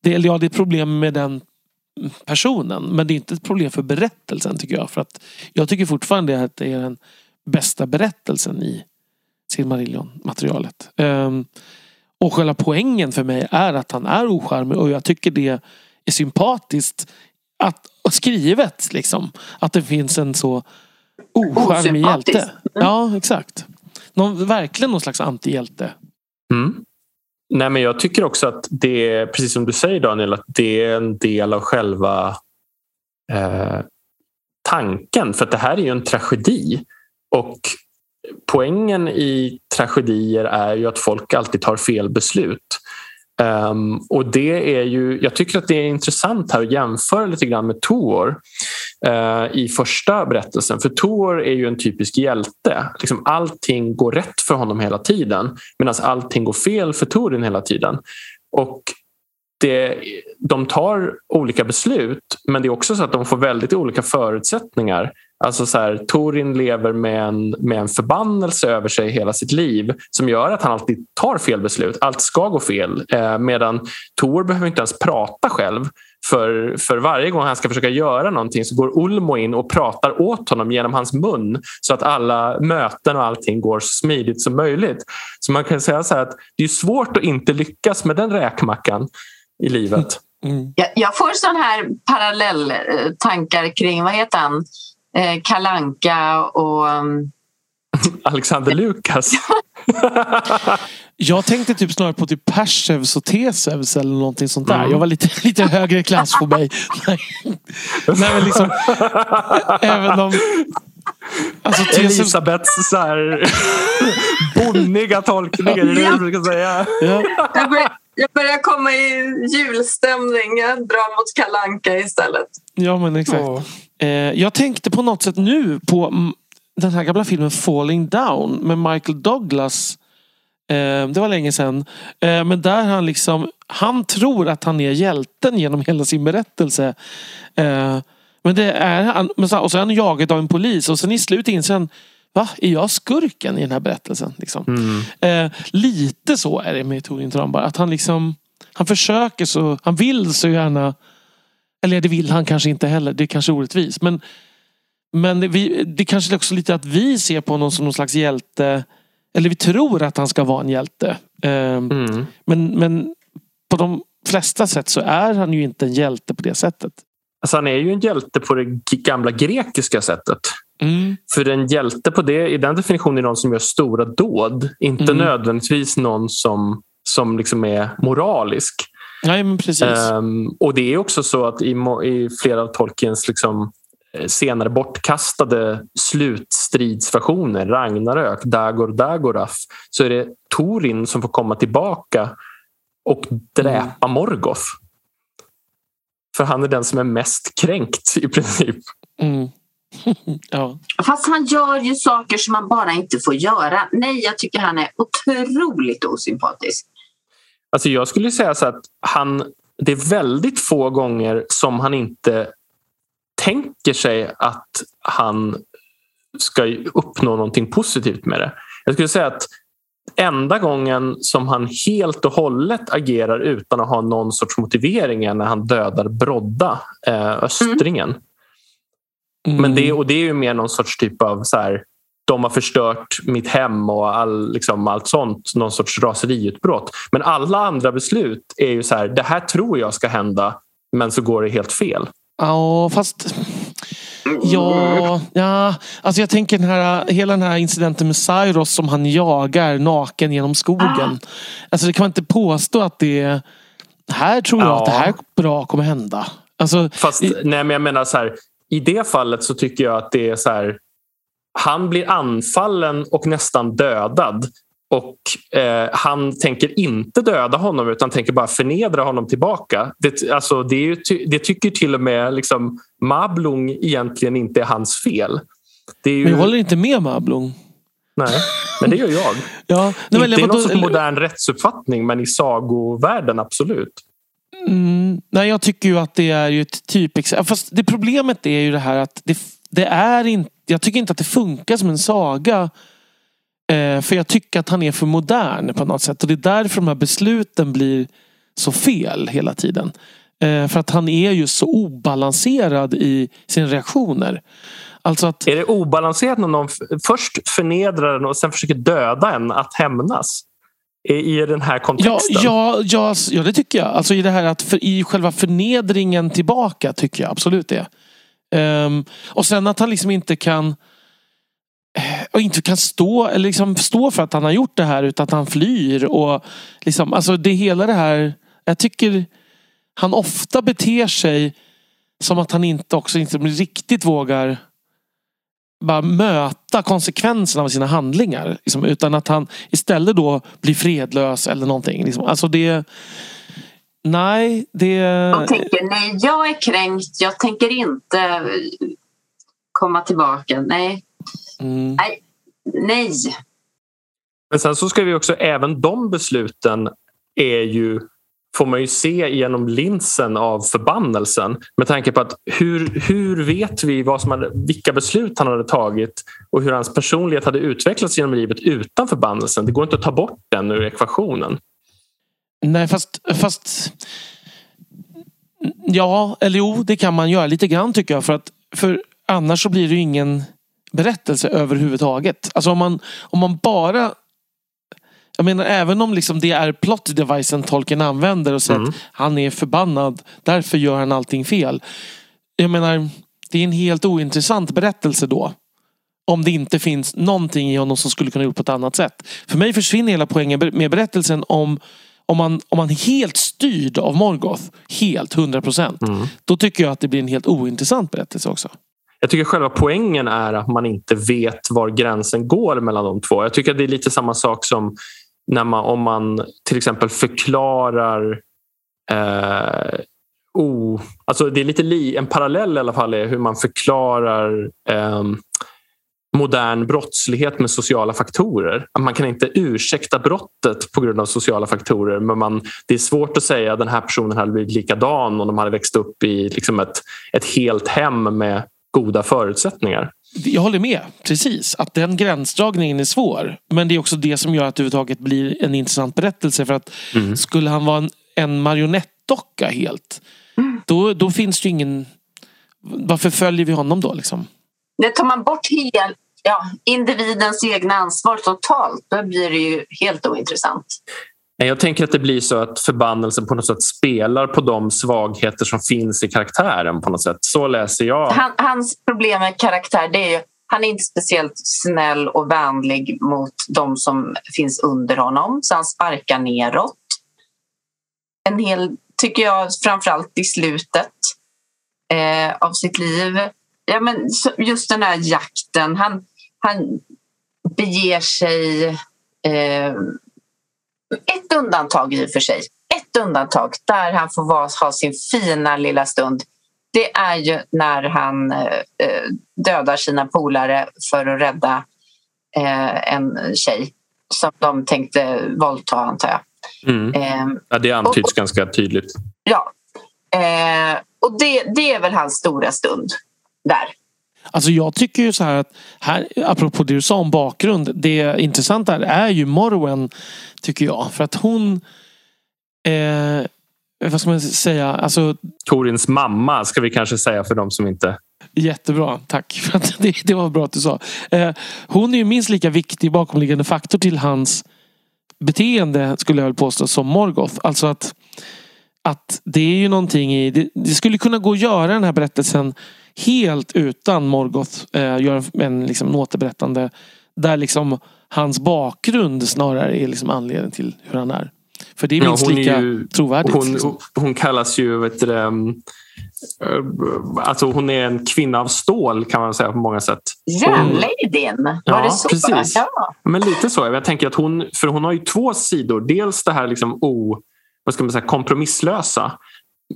Det, eller ja, det är ett problem med den personen. Men det är inte ett problem för berättelsen tycker jag. För att jag tycker fortfarande att det är den bästa berättelsen i Silmarillion-materialet. Ehm, och själva poängen för mig är att han är ocharmig och jag tycker det är sympatiskt att, och skrivet liksom. Att det finns en så ocharmig hjälte. Ja, exakt. Någon, verkligen någon slags antihjälte. Mm. Nej, men jag tycker också att det är, precis som du säger Daniel, att det är en del av själva eh, tanken. För att det här är ju en tragedi. Och poängen i tragedier är ju att folk alltid tar fel beslut. Um, och det är ju, jag tycker att det är intressant här att jämföra lite grann med Tor Eh, i första berättelsen. För Tor är ju en typisk hjälte. Liksom allting går rätt för honom hela tiden medan allting går fel för Torin hela tiden. Och det, de tar olika beslut men det är också så att de får väldigt olika förutsättningar. Alltså så här, Torin lever med en, med en förbannelse över sig hela sitt liv som gör att han alltid tar fel beslut. Allt ska gå fel. Eh, medan Tor behöver inte ens prata själv. För, för varje gång han ska försöka göra någonting så går Ulmo in och pratar åt honom genom hans mun så att alla möten och allting går så smidigt som möjligt. Så man kan säga så att det är svårt att inte lyckas med den räkmackan i livet. Mm. Jag, jag, får sån här parallelltankar kring, vad heter han, eh, Kalanka och um... Alexander Lukas. jag tänkte typ snarare på typ Persevs och Tesevs eller någonting sånt där. Mm. Jag var lite, lite högre klass på mig. Nej, men liksom, även om Alltså, Elisabeths så här bonniga tolkningar. Ja. Det jag säga. Ja. Jag, börjar, jag börjar komma i julstämning. Jag drar mot Kalanka istället. Ja men exakt. Oh. Eh, jag tänkte på något sätt nu på den här gamla filmen Falling Down med Michael Douglas. Eh, det var länge sedan. Eh, men där han liksom Han tror att han är hjälten genom hela sin berättelse. Eh, men det är han. Och så är han jagad av en polis och sen i slutet inser han Va? Är jag skurken i den här berättelsen? Liksom. Mm. Lite så är det med Torin Trambar. Att han liksom Han försöker så, han vill så gärna Eller det vill han kanske inte heller. Det är kanske orättvist. Men, men det, vi, det kanske också lite att vi ser på honom som någon slags hjälte. Eller vi tror att han ska vara en hjälte. Eh, mm. men, men på de flesta sätt så är han ju inte en hjälte på det sättet. Alltså han är ju en hjälte på det gamla grekiska sättet. Mm. För en hjälte på det, i den definitionen är någon som gör stora dåd. Inte mm. nödvändigtvis någon som, som liksom är moralisk. Nej, men precis. Um, och det är också så att i, i flera av Tolkiens liksom, senare bortkastade slutstridsversioner, Ragnarök, Dagor Dagorath, så är det Torin som får komma tillbaka och dräpa mm. Morgoth. För han är den som är mest kränkt i princip. Mm. ja. Fast han gör ju saker som man bara inte får göra. Nej, jag tycker han är otroligt osympatisk. Alltså jag skulle säga så att han, det är väldigt få gånger som han inte tänker sig att han ska uppnå någonting positivt med det. Jag skulle säga att enda gången som han helt och hållet agerar utan att ha någon sorts motivering är när han dödar Brodda, eh, östringen. Mm. Mm. Men det, och det är ju mer någon sorts typ av så här, de har förstört mitt hem och all, liksom, allt sånt. Någon sorts raseriutbrott. Men alla andra beslut är ju så här, det här tror jag ska hända men så går det helt fel. Ja, fast... Ja, ja, alltså jag tänker den här, hela den här incidenten med Cyrus som han jagar naken genom skogen. Alltså det kan man inte påstå att det är... Här tror jag ja. att det här bra kommer hända. Alltså, Fast nej, men jag menar så här, i det fallet så tycker jag att det är så här. Han blir anfallen och nästan dödad. Och eh, han tänker inte döda honom utan tänker bara förnedra honom tillbaka. Det, alltså, det, ju, det tycker till och med liksom, Mablung egentligen inte är hans fel. Är ju... Men jag håller inte med Mablung. Nej, men det gör jag. ja, nej, inte i någon sorts modern rättsuppfattning men i sagovärlden absolut. Mm, nej, jag tycker ju att det är ju ett typexempel. Fast det problemet är ju det här att det, det är inte, jag tycker inte att det funkar som en saga. Eh, för jag tycker att han är för modern på något sätt. Och det är därför de här besluten blir så fel hela tiden. Eh, för att han är ju så obalanserad i sina reaktioner. Alltså att... Är det obalanserat när någon först förnedrar en och sen försöker döda en att hämnas? i den här kontexten? Ja, ja, ja, det tycker jag. Alltså i det här att för, i själva förnedringen tillbaka tycker jag absolut det. Um, och sen att han liksom inte kan och inte kan stå, eller liksom stå för att han har gjort det här utan att han flyr. Och liksom, alltså det hela det här. Jag tycker han ofta beter sig som att han inte också inte riktigt vågar bara möta konsekvenserna av sina handlingar. Liksom, utan att han istället då blir fredlös eller någonting. Liksom. Alltså det... Nej, det... De tänker nej, jag är kränkt, jag tänker inte komma tillbaka. Nej. Mm. Nej. nej. Men sen så ska vi också, även de besluten är ju får man ju se genom linsen av förbannelsen med tanke på att hur, hur vet vi vad som hade, vilka beslut han hade tagit och hur hans personlighet hade utvecklats genom livet utan förbannelsen. Det går inte att ta bort den ur ekvationen. Nej, fast, fast... Ja, eller jo, det kan man göra lite grann tycker jag. För, att, för annars så blir det ju ingen berättelse överhuvudtaget. Alltså om man, om man bara jag menar även om liksom det är plot devicen tolken använder och säger Mm. att han är förbannad, därför gör han allting fel. Jag menar, det är en helt ointressant berättelse då. Om det inte finns någonting i honom som skulle kunna gjort på ett annat sätt. För mig försvinner hela poängen med berättelsen om om man, om man är helt styrd av Morgoth, helt 100 procent. Mm. Då tycker jag att det blir en helt ointressant berättelse också. Jag tycker själva poängen är att man inte vet var gränsen går mellan de två. Jag tycker att det är lite samma sak som när man, om man till exempel förklarar eh, oh, alltså det är lite li, en parallell i alla fall är hur man förklarar eh, modern brottslighet med sociala faktorer. Att Man kan inte ursäkta brottet på grund av sociala faktorer men man, det är svårt att säga att den här personen hade blivit likadan om de hade växt upp i liksom ett, ett helt hem med goda förutsättningar. Jag håller med, precis. Att den gränsdragningen är svår. Men det är också det som gör att det överhuvudtaget blir en intressant berättelse. För att Mm. skulle han vara en, en marionettdocka helt, då, då finns det ju ingen... Varför följer vi honom då? Liksom? Det tar man bort helt, ja, individens egna ansvar totalt, då blir det ju helt ointressant. Jag tänker att det blir så att förbannelsen på något sätt spelar på de svagheter som finns i karaktären på något sätt. Så läser jag. Han, hans problem med karaktär det är ju han är inte speciellt snäll och vänlig mot de som finns under honom, så han sparkar neråt. En hel, tycker jag, framförallt i slutet eh, av sitt liv. Ja, men just den här jakten, han, han beger sig... Eh, ett undantag i och för sig. Ett undantag där han får vara, ha sin fina lilla stund det är ju när han eh, eh, dödar sina polare för att rädda eh, en tjej som de tänkte våldta, antar jag. Mm. Eh, Ja, det antyds ganska tydligt. ja. Eh, och det, det är väl hans stora stund där. Alltså jag tycker ju så här att, här, apropå det du sa om bakgrund. Det intressanta är ju Morwen, tycker jag. För att hon... Eh, vad ska man säga? Alltså Torins mamma ska vi kanske säga för de som inte... Jättebra, tack. För att det, det var bra att du sa. Eh, hon är ju minst lika viktig bakomliggande faktor till hans beteende skulle jag vilja påstå som Morgoth. Alltså att, att det är ju någonting i... Det, det skulle kunna gå att göra den här berättelsen helt utan Morgoth. Eh, göra en liksom, återberättande där liksom hans bakgrund snarare är liksom anledningen till hur han är. För det är Ja, minst är lika ju- trovärdigt. Hon, liksom. hon kallas ju... Vet du, um, eh, alltså hon är en kvinna av stål kan man säga på många sätt. Järnladyn, var Ja, det så? precis. Ja. Men lite så. Jag tänker att hon, för hon har ju två sidor. Dels det här liksom o, vad ska man säga, kompromisslösa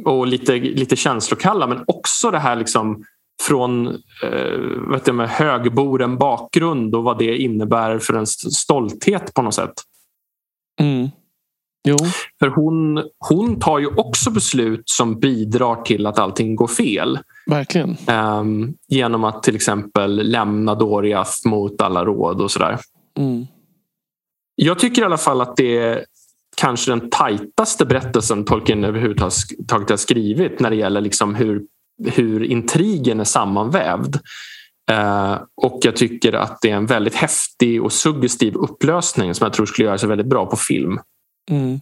och lite, lite känslokalla men också det här liksom från eh, vet du, med högboren bakgrund och vad det innebär för en st- stolthet på något sätt. Mm. Jo. För hon, hon tar ju också beslut som bidrar till att allting går fel. Verkligen. Ehm, genom att till exempel lämna Doriath mot alla råd och sådär. Mm. Jag tycker i alla fall att det kanske den tajtaste berättelsen Tolkien överhuvudtaget har skrivit när det gäller liksom hur, hur intrigen är sammanvävd. Eh, och jag tycker att det är en väldigt häftig och suggestiv upplösning som jag tror skulle göra sig väldigt bra på film. Mm.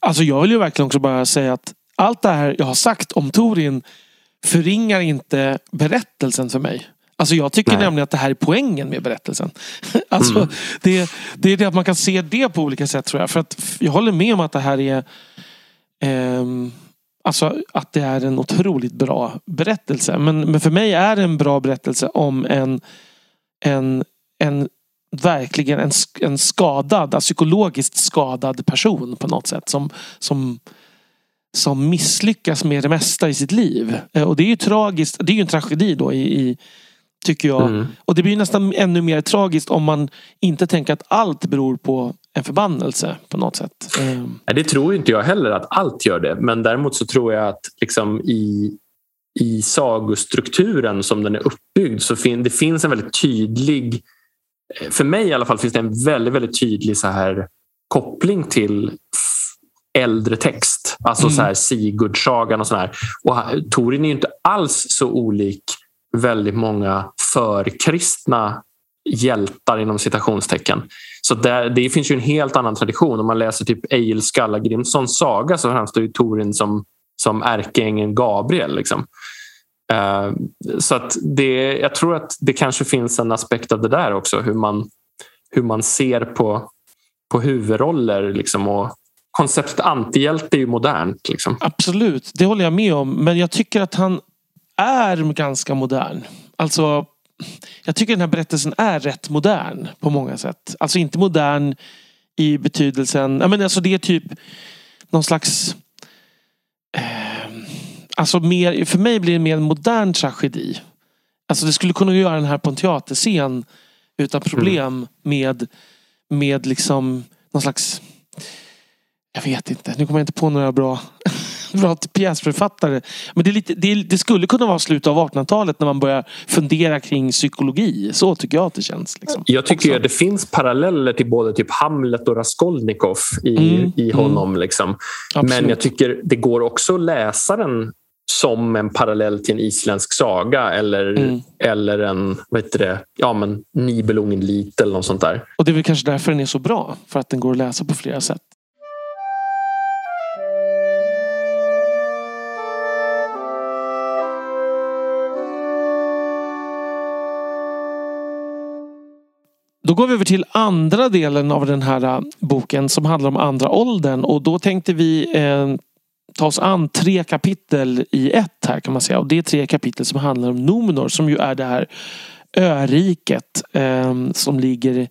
Alltså jag vill ju verkligen också bara säga att allt det här jag har sagt om Torin förringar inte berättelsen för mig. Alltså jag tycker Nej. nämligen att det här är poängen med berättelsen. alltså Mm. det, det är det att man kan se det på olika sätt tror jag. För att jag håller med om att det här är ehm, Alltså att det är en otroligt bra berättelse. Men, men för mig är det en bra berättelse om en en, en verkligen en, en skadad, psykologiskt skadad person på något sätt. Som, som, som misslyckas med det mesta i sitt liv. Eh, och det är ju tragiskt, det är ju en tragedi då i, i Tycker jag. Mm. Och det blir nästan ännu mer tragiskt om man inte tänker att allt beror på en förbannelse på något sätt. Mm. Det tror inte jag heller att allt gör det. Men däremot så tror jag att liksom i, i sagostrukturen som den är uppbyggd så fin, det finns en väldigt tydlig för mig i alla fall finns det en väldigt, väldigt tydlig så här koppling till äldre text. Alltså mm. så här Sigurdssagan och sådär. Och Torin är ju inte alls så olik väldigt många förkristna hjältar inom citationstecken. Så där, det finns ju en helt annan tradition. Om man läser typ Egil Skallagrimssons saga så framstår ju Torin som, som ärkeängeln Gabriel. Liksom. Uh, så att det, jag tror att det kanske finns en aspekt av det där också. Hur man, hur man ser på, på huvudroller liksom, och konceptet antihjälte är ju modernt. Liksom. Absolut, det håller jag med om. Men jag tycker att han är ganska modern. Alltså, jag tycker den här berättelsen är rätt modern på många sätt. Alltså inte modern i betydelsen, ja, men alltså det är typ någon slags eh, Alltså mer, för mig blir det mer en modern tragedi. Alltså det skulle kunna göra den här på en teaterscen utan problem mm. med, med liksom någon slags jag vet inte, nu kommer jag inte på några bra bra pjäsförfattare. Men det, är lite, det, det, skulle kunna vara slutet av 1800-talet när man börjar fundera kring psykologi. Så tycker jag att det känns. Liksom. Jag tycker att det finns paralleller till både typ Hamlet och Raskolnikov i, mm, i honom. Mm. Liksom. Men jag tycker det går också att läsa den som en parallell till en isländsk saga eller, mm. eller en vad heter det, ja, men Nibelungen lite eller något sånt där. Och det är väl kanske därför den är så bra. För att den går att läsa på flera sätt. Då går vi över till andra delen av den här äh, boken som handlar om andra åldern och då tänkte vi eh, ta oss an tre kapitel i ett här kan man säga. Och det är tre kapitel som handlar om Nomenor som ju är det här öriket eh, som ligger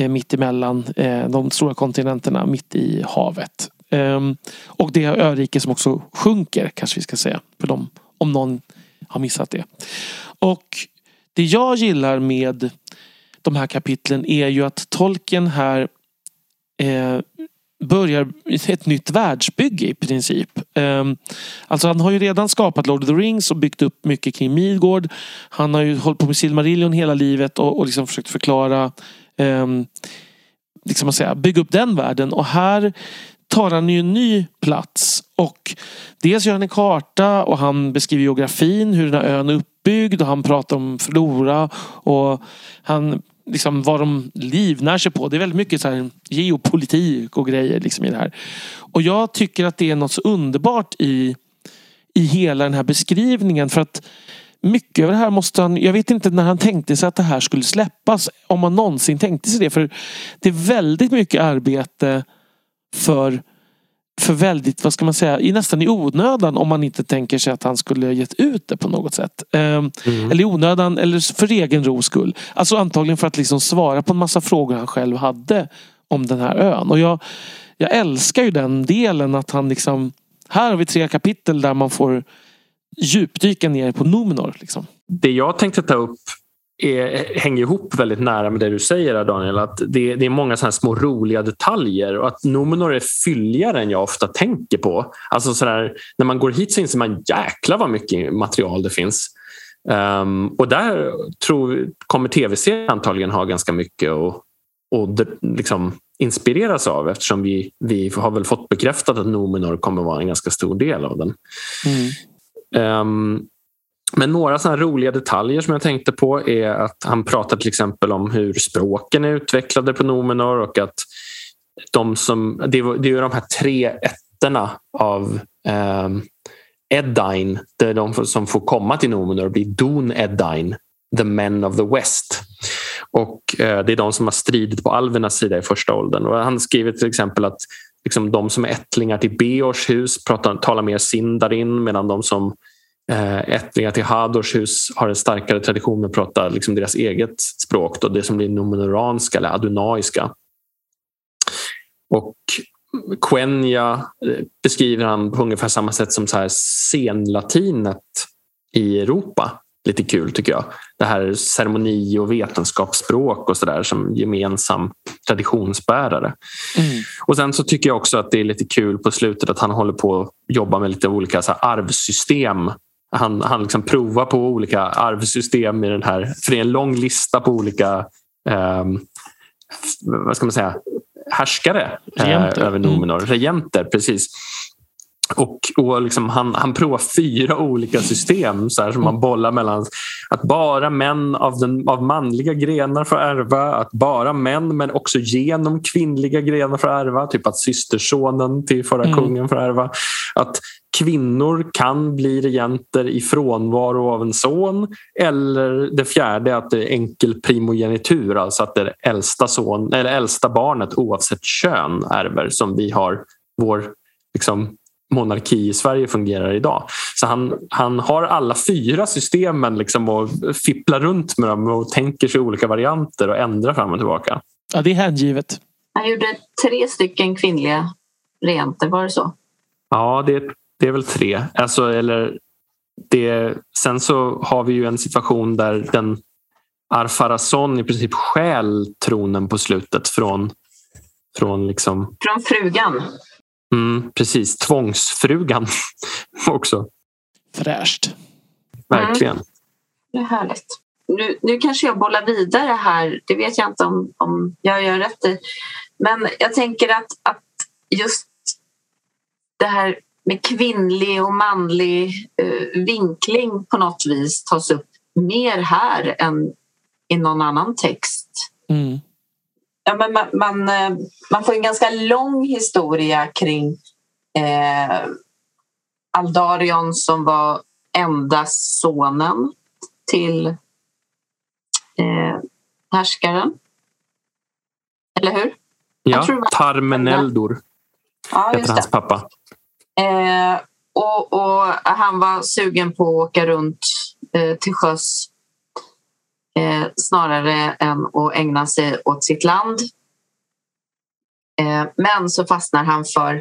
eh, mitt emellan eh, de stora kontinenterna, mitt i havet. Eh, och det är örike som också sjunker kanske vi ska säga. För dem, om någon har missat det. Och det jag gillar med de här kapitlen är ju att tolken här eh, börjar ett nytt världsbygge i princip. Eh, alltså han har ju redan skapat Lord of the Rings och byggt upp mycket kring Midgård. Han har ju hållit på med Silmarillion hela livet och, och liksom försökt förklara eh, liksom att säga, bygga upp den världen. Och här tar han ju en ny plats. Och dels gör han en karta och han beskriver geografin, hur den här ön är uppbyggd och han pratar om flora och han liksom vad de livnär sig på. Det är väldigt mycket så här geopolitik och grejer liksom i det här. Och jag tycker att det är något så underbart i, i hela den här beskrivningen. För att mycket av det här måste han... Jag vet inte när han tänkte sig att det här skulle släppas. Om man någonsin tänkte sig det. För det är väldigt mycket arbete för för väldigt, vad ska man säga, i nästan i onödan om man inte tänker sig att han skulle ha gett ut det på något sätt. Um, mm. Eller i onödan eller för egen ros skull. Alltså antagligen för att liksom svara på en massa frågor han själv hade om den här ön. Och jag, jag älskar ju den delen att han liksom, här har vi tre kapitel där man får djupdyka ner på Numenor. Liksom. Det jag tänkte ta upp är, hänger ihop väldigt nära med det du säger Daniel. Att det, det är många såna små roliga detaljer och att Numenor är fylligare än jag ofta tänker på. Alltså sådär, när man går hit så inser man jäklar vad mycket material det finns. Um, och där tror, kommer tv-serien antagligen ha ganska mycket att och liksom inspireras av eftersom vi, vi har väl fått bekräftat att Numenor kommer vara en ganska stor del av den. Mm. Um, men några sådana roliga detaljer som jag tänkte på är att han pratar till exempel om hur språken är utvecklade på Nomenor och att de som, det är, det är de här tre ätterna av eh, Eddine, det är de som får komma till Nomenor, blir Don Eddine, the men of the West. Och eh, det är de som har stridit på alvernas sida i första åldern. Och han skriver till exempel att liksom, de som är ättlingar till Beors hus pratar, talar mer Sindarin medan de som eh, ättlingar till Hadors hus har en starkare tradition att prata liksom deras eget språk, då, det som blir nominoranska eller adunaiska. Och Quenya eh, beskriver han på ungefär samma sätt som så här senlatinet i Europa. Lite kul tycker jag. Det här ceremoni och vetenskapsspråk och sådär som gemensam traditionsbärare. Mm. Och sen så tycker jag också att det är lite kul på slutet att han håller på att jobba med lite olika så arvsystem han, han liksom provar på olika arvsystem i den här. För det är en lång lista på olika eh, vad ska man säga, härskare eh, över Nomenor. Mm. Regenter, precis. Och, och liksom han, han provar fyra olika system så här, som man bollar mellan. Att bara män av, den, av manliga grenar får ärva, att bara män men också genom kvinnliga grenar får ärva. Typ att systersonen till förra mm. kungen får ärva. Att kvinnor kan bli regenter i frånvaro av en son. Eller det fjärde att det är enkel primogenitur, alltså att det äldsta, son, eller äldsta barnet oavsett kön ärver som vi har vår liksom, monarki i Sverige fungerar idag. Så han, han har alla fyra systemen liksom och fipplar runt med dem och tänker sig olika varianter och ändrar fram och tillbaka. Ja, det är hängivet. Han gjorde tre stycken kvinnliga regenter, var det så? Ja, det, det är väl tre. Alltså, eller det, sen så har vi ju en situation där den Arfarason i princip stjäl tronen på slutet från, från, liksom... från frugan. Mm, precis, tvångsfrugan också. Fräscht. Verkligen. Mm. Det är härligt. Nu, nu kanske jag bollar vidare här, det vet jag inte om, om jag gör rätt i. Men jag tänker att, att just det här med kvinnlig och manlig eh, vinkling på något vis tas upp mer här än i någon annan text. Mm. Ja, men man, man, eh, man, får en ganska lång historia kring eh, Aldarion som var enda sonen till eh, härskaren. Eller hur? Ja, Tarmeneldor ja, heter hans pappa. Eh, och, och, han var sugen på att åka runt eh, till sjöss eh, snarare än att ägna sig åt sitt land. Eh, men så fastnar han för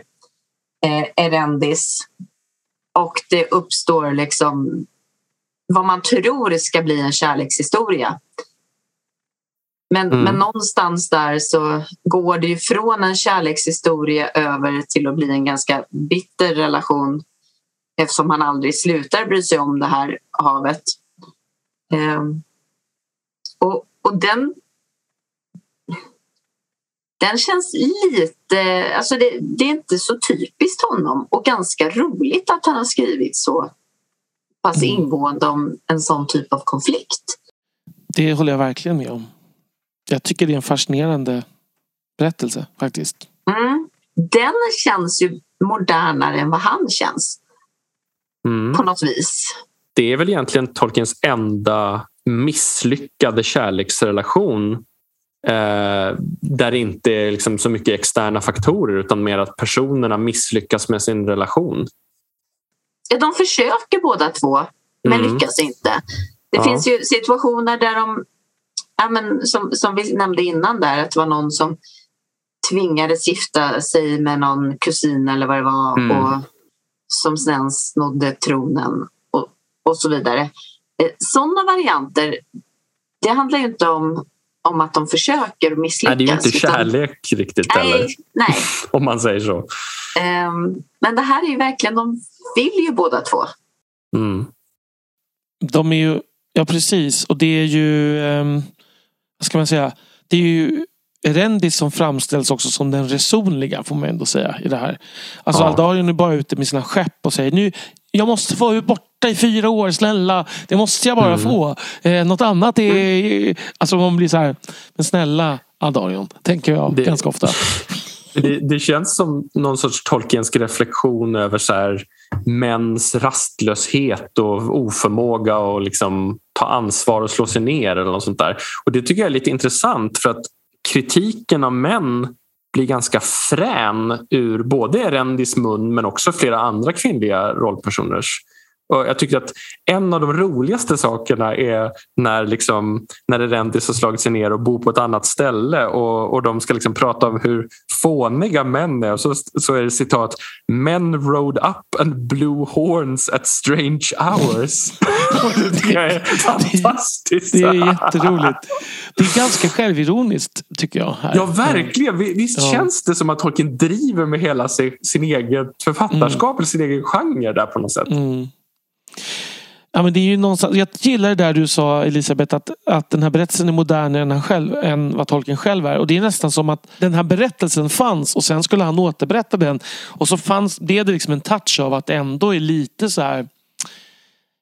eh, Erendis och det uppstår liksom vad man tror ska bli en kärlekshistoria. Men, mm. men någonstans där så går det ju från en kärlekshistoria över till att bli en ganska bitter relation eftersom han aldrig slutar bry sig om det här havet. Um, och, och den den känns lite... Alltså det, det, är inte så typiskt honom och ganska roligt att han har skrivit så pass mm. ingående om en sån typ av konflikt. Det håller jag verkligen med om. Jag tycker det är en fascinerande berättelse faktiskt. Mm. Den känns ju modernare än vad han känns. Mm. På något vis. Det är väl egentligen Tolkiens enda misslyckade kärleksrelation eh, där det inte är liksom så mycket externa faktorer utan mer att personerna misslyckas med sin relation. Ja, de försöker båda två men mm. lyckas inte. Det ja. finns ju situationer där de ja, men som, som vi nämnde innan där, att det var någon som tvingades gifta sig med någon kusin eller vad det var mm. och som sen snodde tronen och, och så vidare. Eh, Sådana varianter, det handlar ju inte om, om att de försöker misslyckas. Nej, det är ju inte kärlek utan, riktigt nej, heller. Nej. om man säger så. Um, men det här är ju verkligen, de vill ju båda två. Mm. De är ju, ja precis, och det är ju um ska man säga, det är ju Rendis som framställs också som den resonliga får man ändå säga i det här. Alltså ja. Aldarion är bara ute med sina skepp och säger nu Jag måste få borta i fyra år, snälla. Det måste jag bara mm. få. Eh, något annat är... Alltså man blir så här, men snälla Aldarion, tänker jag det, ganska ofta. Det, det, känns som någon sorts Tolkiensk reflektion över så här, mäns rastlöshet och oförmåga att liksom ta ansvar och slå sig ner eller något sånt där. Och det tycker jag är lite intressant för att kritiken av män blir ganska frän ur både Erendis mun men också flera andra kvinnliga rollpersoners och jag tycker att en av de roligaste sakerna är när, liksom, när Erendis har slagit sig ner och bor på ett annat ställe och, och de ska liksom prata om hur fåniga män är. Och så, så är det citat Men rode up and blew horns at strange hours. det är fantastiskt. Det är jätteroligt. Det är ganska självironiskt tycker jag. Här. Ja, verkligen. Visst ja. känns det som att Tolkien driver med hela sin, sin egen författarskap mm. eller sin egen genre där på något sätt. Mm. Ja, men det är ju någonstans, jag gillar det där du sa Elisabeth att, att den här berättelsen är modernare än, han själv, än vad tolken själv är. Och det är nästan som att den här berättelsen fanns och sen skulle han återberätta den. Och så fanns, blev det liksom en touch av att ändå är lite så här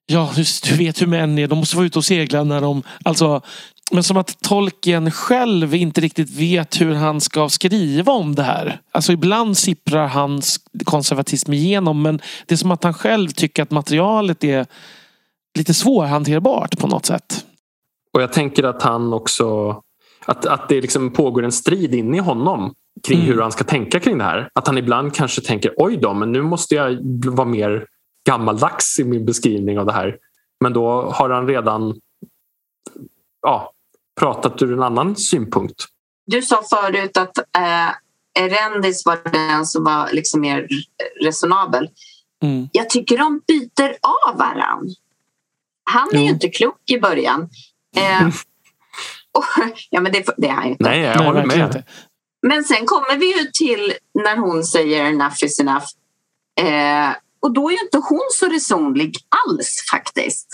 Ja, du vet hur män är. De måste vara ute och segla när de... Alltså, men som att tolken själv inte riktigt vet hur han ska skriva om det här. Alltså ibland sipprar hans konservatism igenom men det är som att han själv tycker att materialet är lite svårhanterbart på något sätt. Och jag tänker att han också att, att det liksom pågår en strid inne i honom kring mm. hur han ska tänka kring det här. Att han ibland kanske tänker oj då, men nu måste jag vara mer gammaldags i min beskrivning av det här. Men då har han redan ja, pratat ur en annan synpunkt. Du sa förut att eh, Erendis var den som var liksom mer resonabel. Mm. Jag tycker de byter av varann. Han är jo. ju inte klok i början. Eh, och, ja, men det, det är han ju inte. Nej, jag håller med. Men sen kommer vi ju till när hon säger enough is enough. Eh, och då är ju inte hon så resonlig alls faktiskt.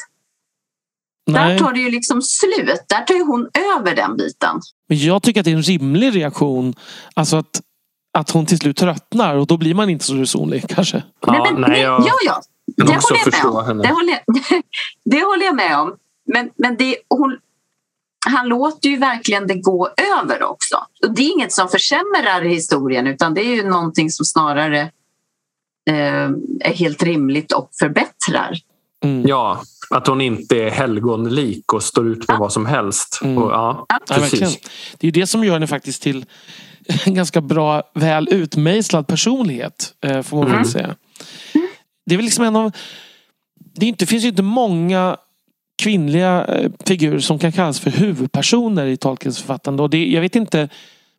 Nej. Där tar det ju liksom slut. Där tar ju hon över den biten. Men jag tycker att det är en rimlig reaktion. Alltså att, att hon till slut tröttnar och då blir man inte så resonlig kanske. Ja, nej, men, nej, jag... ja, ja. Det håller jag med om. Det håller, jag, det håller jag med om. Men, men det, hon, han låter ju verkligen det gå över också. Och det är inget som försämrar historien utan det är ju någonting som snarare eh, är helt rimligt och förbättrar. Mm. Ja, att hon inte är helgonlik och står ut med ja. vad som helst. Mm. Och, ja, ja. Precis. det är det som gör henne faktiskt till en ganska bra, väl utmejslad personlighet. Eh, får man mm. väl säga. Det är väl liksom en av... Det, inte, finns ju inte många kvinnliga eh, figurer som kan kallas för huvudpersoner i Tolkiens författande. Och det, jag vet inte...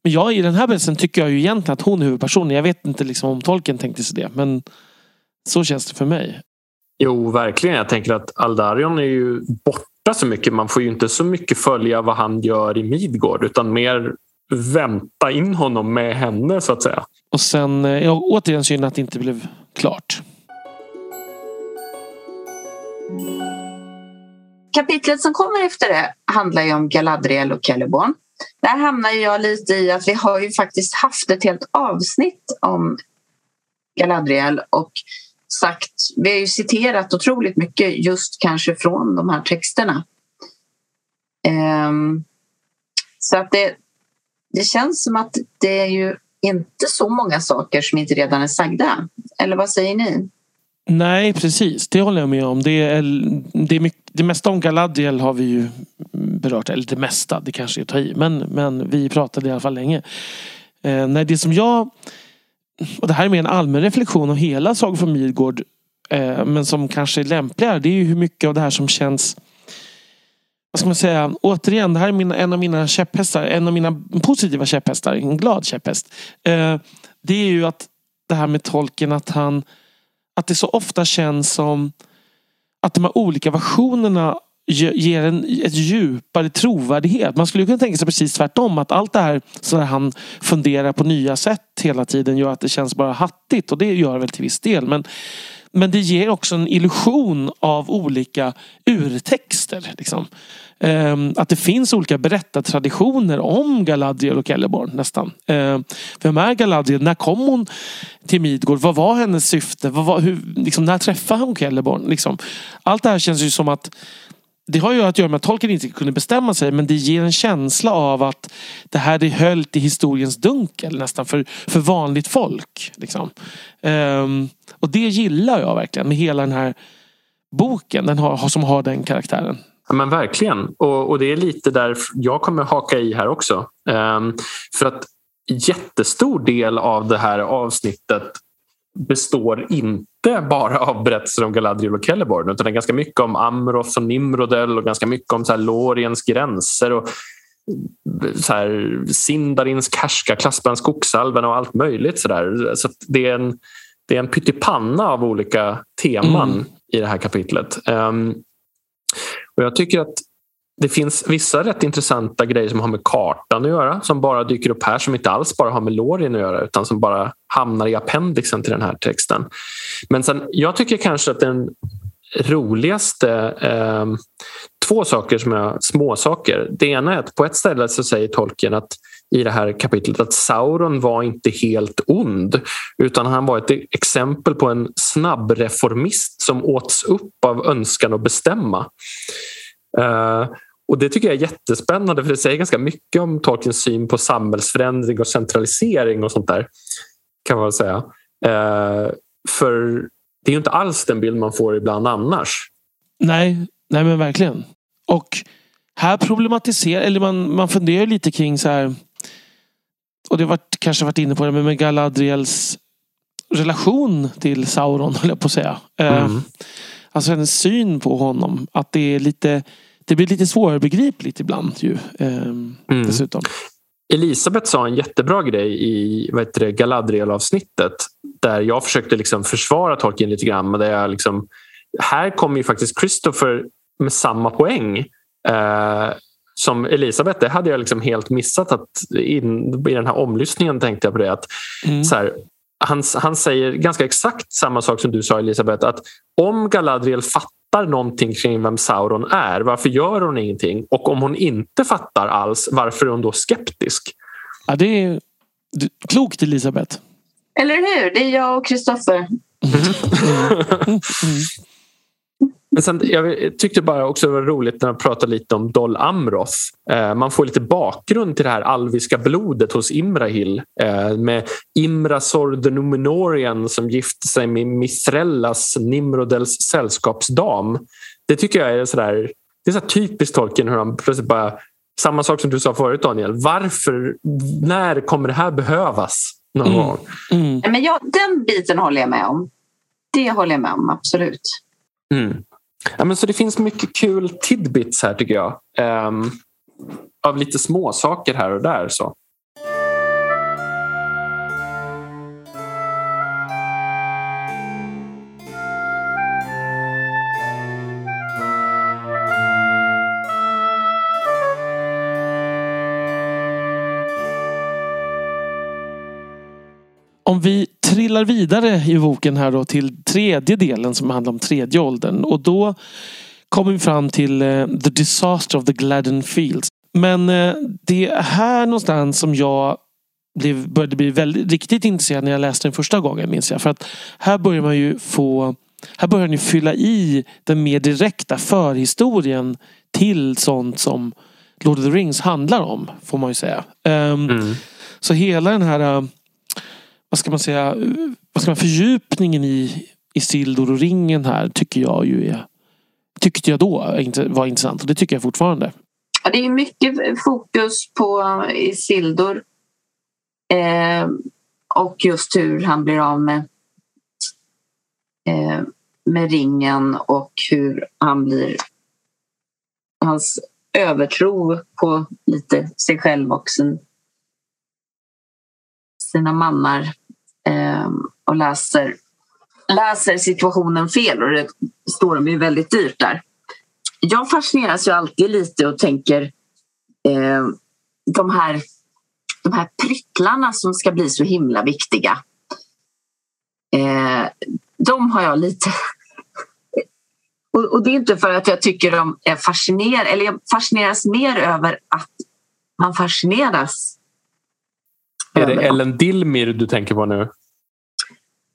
Men jag i den här berättelsen tycker jag ju egentligen att hon är huvudpersonen. Jag vet inte liksom om Tolkien tänkte sig det. Men så känns det för mig. Jo, verkligen. Jag tänker att Aldarion är ju borta så mycket. Man får ju inte så mycket följa vad han gör i Midgård utan mer vänta in honom med henne så att säga. Och sen, eh, ja, återigen synd att det inte blev klart. Kapitlet som kommer efter det handlar ju om Galadriel och Celeborn. Där hamnar jag lite i att vi har ju faktiskt haft ett helt avsnitt om Galadriel och sagt, vi har ju citerat otroligt mycket just kanske från de här texterna. Um, så att det, det känns som att det är ju inte så många saker som inte redan är sagda. Eller vad säger ni? Nej precis, det håller jag med om. Det, är, det, är mycket, det mesta om Galadriel har vi ju berört. Eller det mesta, det kanske är att ta i. Men, men vi pratade i alla fall länge. Eh, nej, det som jag och det här är mer en allmän reflektion av hela Saga från Midgård. Eh, men som kanske är lämpligare. Det är ju hur mycket av det här som känns vad ska man säga? Återigen, det här är min, en av mina käpphästar. En av mina positiva käpphästar. En glad käpphäst. Eh, det är ju att det här med tolken att han att det så ofta känns som att de här olika versionerna ger en ett djupare trovärdighet. Man skulle kunna tänka sig precis tvärtom. Att allt det här så där han funderar på nya sätt hela tiden gör att det känns bara hattigt. Och det gör det väl till viss del. Men, men det ger också en illusion av olika urtexter. Liksom. Um, att det finns olika berättartraditioner om Galadriel och Celeborn nästan. Um, vem är Galadriel? När kom hon till Midgård? Vad var hennes syfte? Vad var, hur, liksom, när träffade hon Celeborn? Liksom. Allt det här känns ju som att det har ju att göra med att tolken inte kunde bestämma sig men det ger en känsla av att det här är höljt i historiens dunkel nästan för, för vanligt folk. Liksom. Um, och det gillar jag verkligen med hela den här boken den har, som har den karaktären. Ja, men verkligen. Och, och, det är lite där jag kommer haka i här också. Um, för att jättestor del av det här avsnittet består inte bara av berättelser om Galadriel och Celeborn utan det är ganska mycket om Amroth och Nimrodel och ganska mycket om så här Loriens gränser och så här, Sindarins härskarklass bland skogsalven och allt möjligt. Så, där. så det, är en, det är en pyttipanna av olika teman mm. i det här kapitlet. Um, och Jag tycker att det finns vissa rätt intressanta grejer som har med kartan att göra som bara dyker upp här som inte alls bara har med Lorien att göra utan som bara hamnar i appendixen till den här texten. Men sen, jag tycker kanske att den roligaste eh, två saker som är små saker. Det ena är att på ett ställe så säger tolken att i det här kapitlet att Sauron var inte helt ond utan han var ett exempel på en snabbreformist som åts upp av önskan att bestämma. Uh, och Det tycker jag är jättespännande för det säger ganska mycket om Tolkiens syn på samhällsförändring och centralisering och sånt där. kan man säga. Uh, för det är ju inte alls den bild man får ibland annars. Nej, nej men verkligen. Och här problematiserar, eller man, man funderar lite kring så här. Och det har varit, kanske varit inne på det, men med Galadriels relation till Sauron, höll jag på att säga. Eh, mm. alltså hennes syn på honom. Att det är lite det blir lite svårbegripligt ibland ju. Eh, mm. Dessutom. Elisabeth sa en jättebra grej i Galadriel-avsnittet där jag försökte liksom försvara Tolkien lite grann. Men där jag liksom, här kommer ju faktiskt Christopher med samma poäng eh, som Elisabeth. Det hade jag liksom helt missat. att in, I den här omlyssningen tänkte jag på det. att mm. så här, han, han säger ganska exakt samma sak som du sa Elisabeth. Att om Galadriel fattar någonting kring vem Sauron är, varför gör hon ingenting? Och om hon inte fattar alls, varför är hon då skeptisk? Ja, det är klokt Elisabeth. Eller hur? Det är jag och Kristoffer. Mm. mm. Men sen, jag tyckte bara också det var roligt när de pratade lite om Dol Amroth. Eh, man får lite bakgrund till det här alviska blodet hos Imrahil eh, med Imrasor the Numenorian som gifte sig med Mithrellas, Nimrodels sällskapsdam. Det tycker jag är sådär, det är så typiskt Tolkien hur han plötsligt bara samma sak som du sa förut Daniel. Varför? När kommer det här behövas? Någon mm. gång? Mm. Men ja, den biten håller jag med om. Det håller jag med om, absolut. Mm. Ja, men så det finns mycket kul tidbits här tycker jag. Um, av lite små saker här och där. Så. Om vi trillar vidare i boken här då till tredje delen som handlar om tredje åldern. Och då kommer vi fram till uh, The Disaster of the Gladden Fields. Men uh, det är här någonstans som jag blev, började bli väldigt, riktigt intresserad när jag läste den första gången minns jag. För att här börjar man ju få här börjar ni fylla i den mer direkta förhistorien till sånt som Lord of the Rings handlar om. Får man ju säga. Um, mm. Så hela den här uh, vad ska man säga, vad ska man, fördjupningen i Isildur och ringen här tycker jag ju är, tyckte jag då var intressant och det tycker jag fortfarande. Ja, det är mycket fokus på Isildur eh, och just hur han blir av med, eh, med ringen och hur han blir hans övertro på lite sig själv och sin, sina mannar eh, och läser, läser situationen fel och det står dem ju väldigt dyrt där. Jag fascineras ju alltid lite och tänker eh, de, här, de här pryttlarna som ska bli så himla viktiga. Eh, de har jag lite och, och, det är inte för att jag tycker de är fascinerande, eller jag fascineras mer över att man fascineras är det Ellen Dilmir du tänker på nu?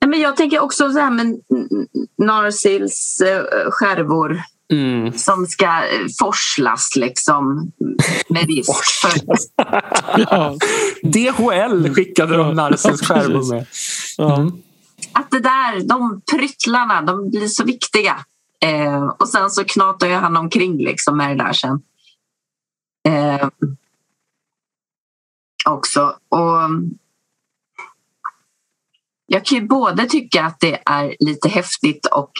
Men jag tänker också så här med Narsils eh, skärvor mm. som ska eh, forslas liksom med risk för... ja. DHL skickade de Narsils skärvor med. Mm. Att det där, de pryttlarna, de blir så viktiga. Eh, och sen så knatar jag han omkring liksom med det där sen. Eh, också. Och jag kan ju både tycka att det är lite häftigt och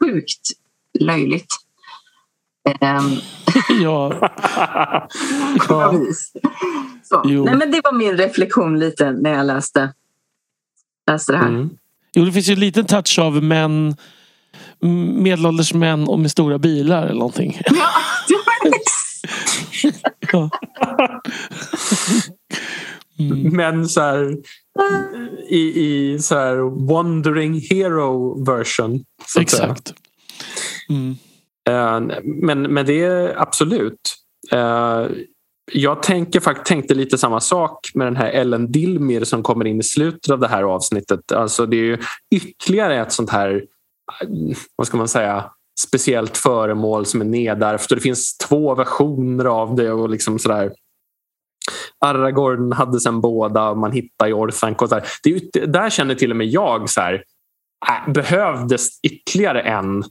sjukt löjligt. Um, ja. ja. Nej, men det var min reflektion lite när jag läste, läste det här. Mm. Jo, det finns ju en liten touch av män, medelålders män och med stora bilar eller någonting. Ja, ja. Mm. Men så här, i, i så här Wandering Hero version. Exakt. Mm. Uh, men, men det är absolut. Uh, jag tänker, tänkte lite samma sak med den här Ellen Dilmir som kommer in i slutet av det här avsnittet. Alltså det är ytterligare ett sånt här, vad ska man säga, speciellt föremål som är nedärvt och det finns två versioner av det. och liksom sådär. Aragorn hade sen båda och man hittar i Orthanc. Och så det, där känner till och med jag så här, äh, behövdes ytterligare en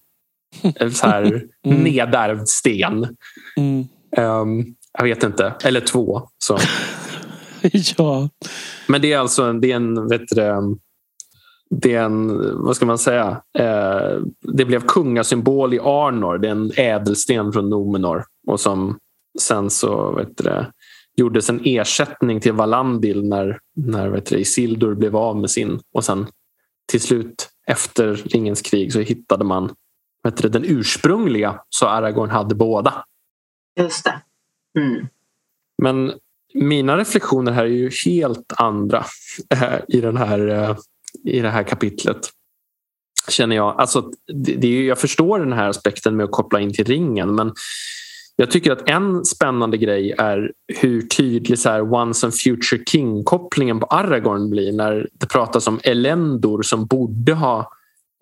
så här, mm. nedärvd sten. Mm. Um, jag vet inte. Eller två. Så. ja. Men det är alltså det är en, vet du, det är en, vad ska man säga, eh, det blev kungasymbol i Arnor. Det är en ädelsten från Nomenor och som sen så vet du, gjordes en ersättning till Valandil när, när vet du, Isildur blev av med sin och sen till slut efter Ringens krig så hittade man vet du, den ursprungliga så Aragorn hade båda. Just det. Mm. Men mina reflektioner här är ju helt andra äh, i, den här, äh, i det här kapitlet. Känner jag. Alltså, det, det är, jag förstår den här aspekten med att koppla in till ringen men jag tycker att en spännande grej är hur tydlig så här, Once and Future King-kopplingen på Aragorn blir när det pratas om Elendor som borde ha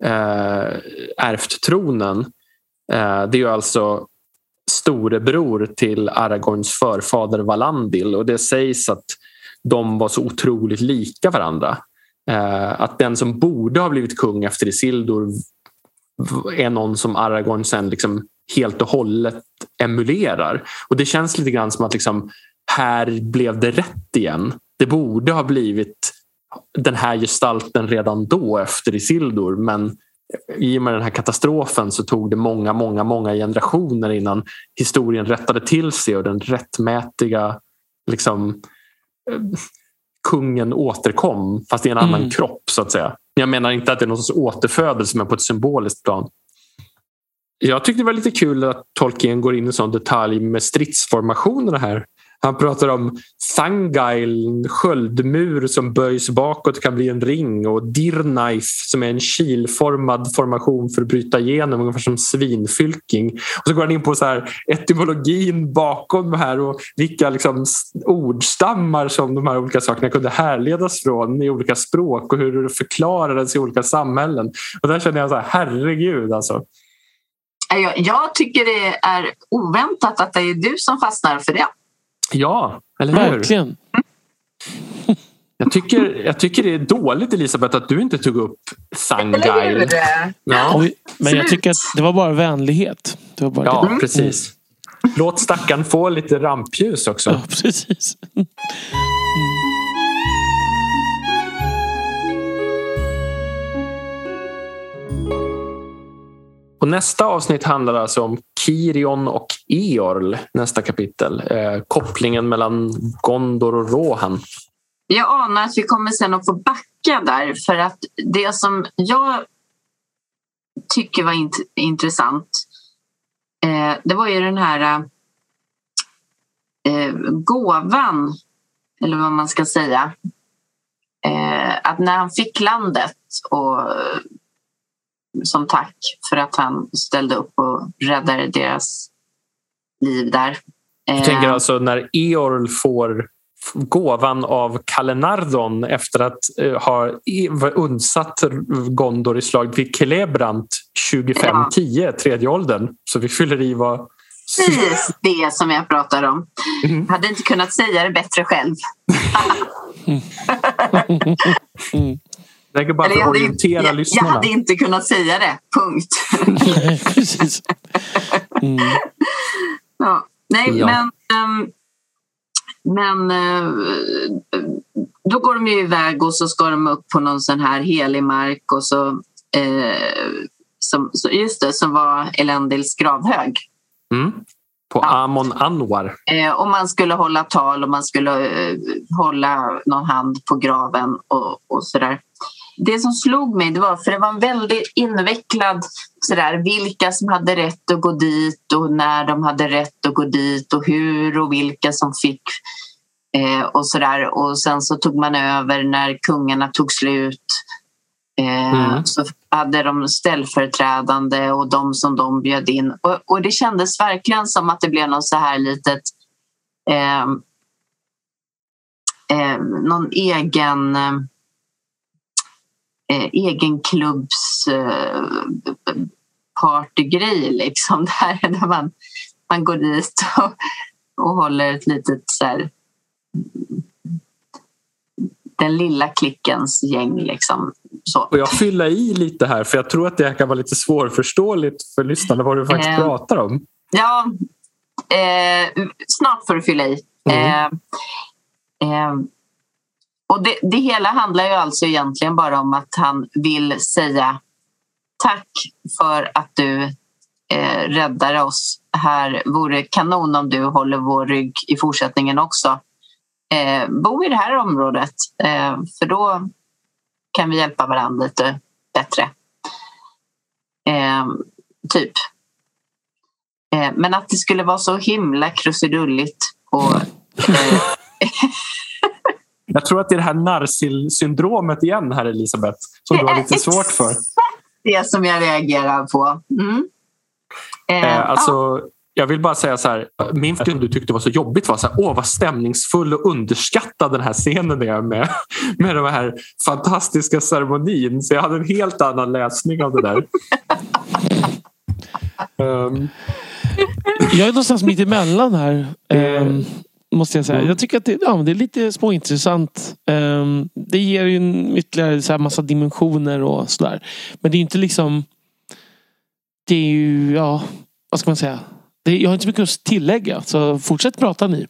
eh, ärvt tronen. Eh, det är ju alltså storebror till Aragorns förfader Valandil och det sägs att de var så otroligt lika varandra. Eh, att den som borde ha blivit kung efter Isildur är någon som Aragorn sen liksom helt och hållet emulerar. Och det känns lite grann som att liksom, här blev det rätt igen. Det borde ha blivit den här gestalten redan då efter Isildur men i och med den här katastrofen så tog det många, många, många generationer innan historien rättade till sig och den rättmätiga liksom, eh, kungen återkom fast i en annan mm. kropp så att säga. Jag menar inte att det är någon sorts återfödelse men på ett symboliskt plan. Jag tyckte det var lite kul att Tolkien går in i sån detalj med stridsformationerna här. Han pratar om Thangail, en sköldmur som böjs bakåt kan bli en ring och Dirknife som är en kilformad formation för att bryta igenom, ungefär som svinfylking. Och så går han in på så här, etymologin bakom här och vilka liksom ordstammar som de här olika sakerna kunde härledas från i olika språk och hur det förklarades i olika samhällen. Och där känner jag så här, herregud alltså. Jag, jag tycker det är oväntat att det är du som fastnar för det. Ja, eller hur? Verkligen. Jag tycker, jag tycker det är dåligt Elisabeth att du inte tog upp Sangail. Ja. Men jag tycker att det var bara vänlighet. Det var bara ja, det. precis. Låt stackaren få lite rampljus också. Ja, precis. Mm. Och nästa avsnitt handlar alltså om Kirion och Eorl, nästa kapitel. Eh, kopplingen mellan Gondor och Rohan. Jag anar att vi kommer sen att få backa där för att det som jag tycker var int intressant eh, det var ju den här eh, eh gåvan, eller vad man ska säga. Eh, att när han fick landet och som tack för att han ställde upp och räddade deras liv där. Du tänker eh, alltså när Eorl får gåvan av Kalenardon efter att uh, ha undsatt Gondor i slaget vid Celebrant 2510, ja. tredje åldern. Så vi fyller i vad... Precis det som jag pratar om. Mm. Hade inte kunnat säga det bättre själv. mm. Det är bara för att orientera jag, lyssnarna. Jag hade inte kunnat säga det, punkt. Nej, precis. Mm. Ja. Nej, ja. men um, men eh, då går de ju iväg och så ska de upp på någon sån här helig mark och så, eh, som, just det, som var Elendils gravhög. Mm. På Amon Anwar. Eh, och man skulle hålla tal och man skulle hålla någon hand på graven och, och sådär. Det som slog mig det var för det var en väldigt invecklad sådär, vilka som hade rätt att gå dit och när de hade rätt att gå dit och hur och vilka som fick eh, och sådär. Och sen så tog man över när kungarna tog slut. Eh, mm. Så hade de ställföreträdande och de som de bjöd in. Och, och det kändes verkligen som att det blev något så här litet eh, eh, någon egen eh, egen klubbs eh, partygrej liksom. Där, där man, man går dit och, och håller ett litet så här, den lilla klickens gäng. Liksom. Så. Och jag fylla i lite här för jag tror att det kan vara lite svårförståeligt för lyssnarna vad du faktiskt eh, pratar om. Ja, eh, snart får du fylla i. Mm. Eh, eh och det, det, hela handlar ju alltså egentligen bara om att han vill säga tack för att du eh, räddar oss. Här vore kanon om du håller vår rygg i fortsättningen också. Eh, bo i det här området eh, för då kan vi hjälpa varandra lite bättre. Eh, typ. Eh, men att det skulle vara så himla krusidulligt och eh, Jag tror att det är det här Narsil-syndromet igen här Elisabeth som du har lite svårt för. Det som jag reagerar på. Mm. Eh, eh, alltså, ja. Jag vill bara säga så här, min film du tyckte var så jobbigt var så här, åh vad stämningsfull och underskattad den här scenen är med, med den här fantastiska ceremonin. Så jag hade en helt annan läsning av det där. um. Jag är någonstans mitt emellan här. Um, Måste jag säga. Mm. Jag tycker att det, ja, det är lite småintressant. Um, det ger ju en ytterligare så här massa dimensioner och sådär. Men det är inte liksom... Det är ju, ja, vad ska man säga? Det, jag har inte så mycket att tillägga. Så fortsätt prata ni.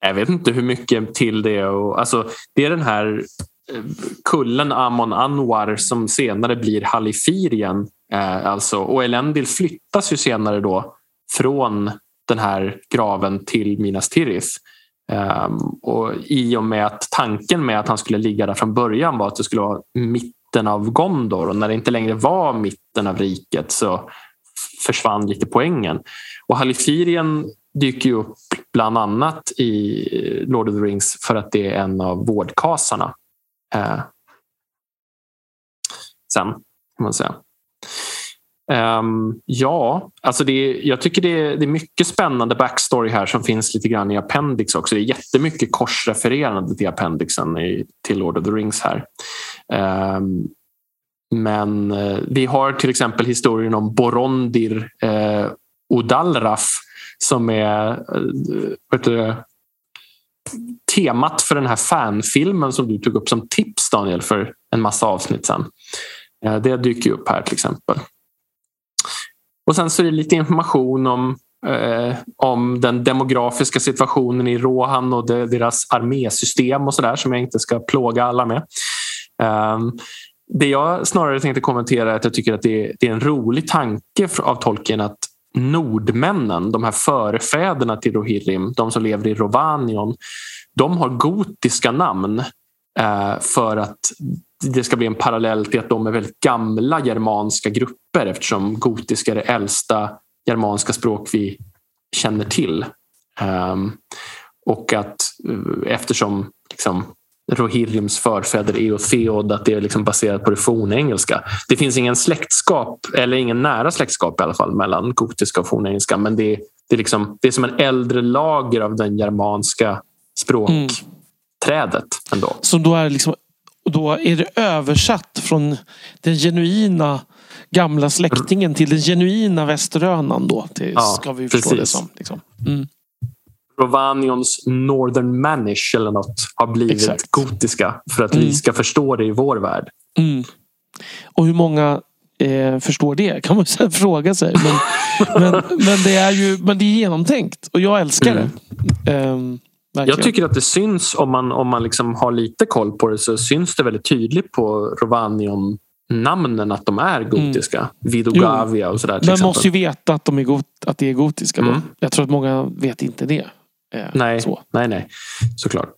jag vet inte hur mycket till det och alltså, Det är den här eh, kullen Amon Anwar som senare blir Halifirien. Eh, alltså, och Elendil flyttas ju senare då från den här graven till Minas Tirith. Um, och I och med att tanken med att han skulle ligga där från början var att det skulle vara mitten av Gondor och när det inte längre var mitten av riket så försvann lite poängen. Och Halifirien dyker ju upp bland annat i Lord of the Rings för att det är en av vårdkasarna. Uh, sen kan man säga. Um, ja, alltså det, jag tycker det är, det är mycket spännande backstory här som finns lite grann i Appendix också. Det är jättemycket korsrefererande till Appendixen i, till Lord of the Rings här. Um, men uh, vi har till exempel historien om Borondir uh, Odalraf som är uh, du, temat för den här fanfilmen som du tog upp som tips Daniel för en massa avsnitt sen. Det dyker upp här till exempel. Och sen så är det lite information om, eh, om den demografiska situationen i Rohan och de, deras armésystem och sådär som jag inte ska plåga alla med. Um, det jag snarare tänkte kommentera är att jag tycker att det är, det är en rolig tanke av Tolkien att nordmännen, de här förfäderna till Rohirrim, de som lever i Rovanion, de har gotiska namn eh, för att det ska bli en parallell till att de är väldigt gamla germanska grupper eftersom gotiska är det äldsta germanska språk vi känner till. Um, och att uh, eftersom liksom, Rohirrims förfäder är Theod, att det är liksom baserat på det fornengelska. Det finns ingen släktskap, eller ingen nära släktskap i alla fall, mellan gotiska och fornengelska. Men det, det, är, liksom, det är som en äldre lager av den germanska språkträdet. Mm. Ändå. Som då är liksom och då är det översatt från den genuina gamla släktingen till den genuina västerönan då. Det ja, ska vi förstå precis. det som. Liksom. Mm. Rovanions Northern Manish eller något har blivit Exakt. gotiska för att mm. vi ska förstå det i vår värld. Mm. Och hur många eh, förstår det? Kan man sen fråga sig. Men, men, men, det är ju men det är genomtänkt och jag älskar det. Mm. Eh, jag tycker att det syns om man, om man liksom har lite koll på det så syns det väldigt tydligt på Rovanion namnen att de är gotiska. Mm. Vidogavia och sådär. Man måste ju veta att, de är got, att det är gotiska. Mm. Jag tror att många vet inte det. Eh, nej, så. nej, nej. Såklart.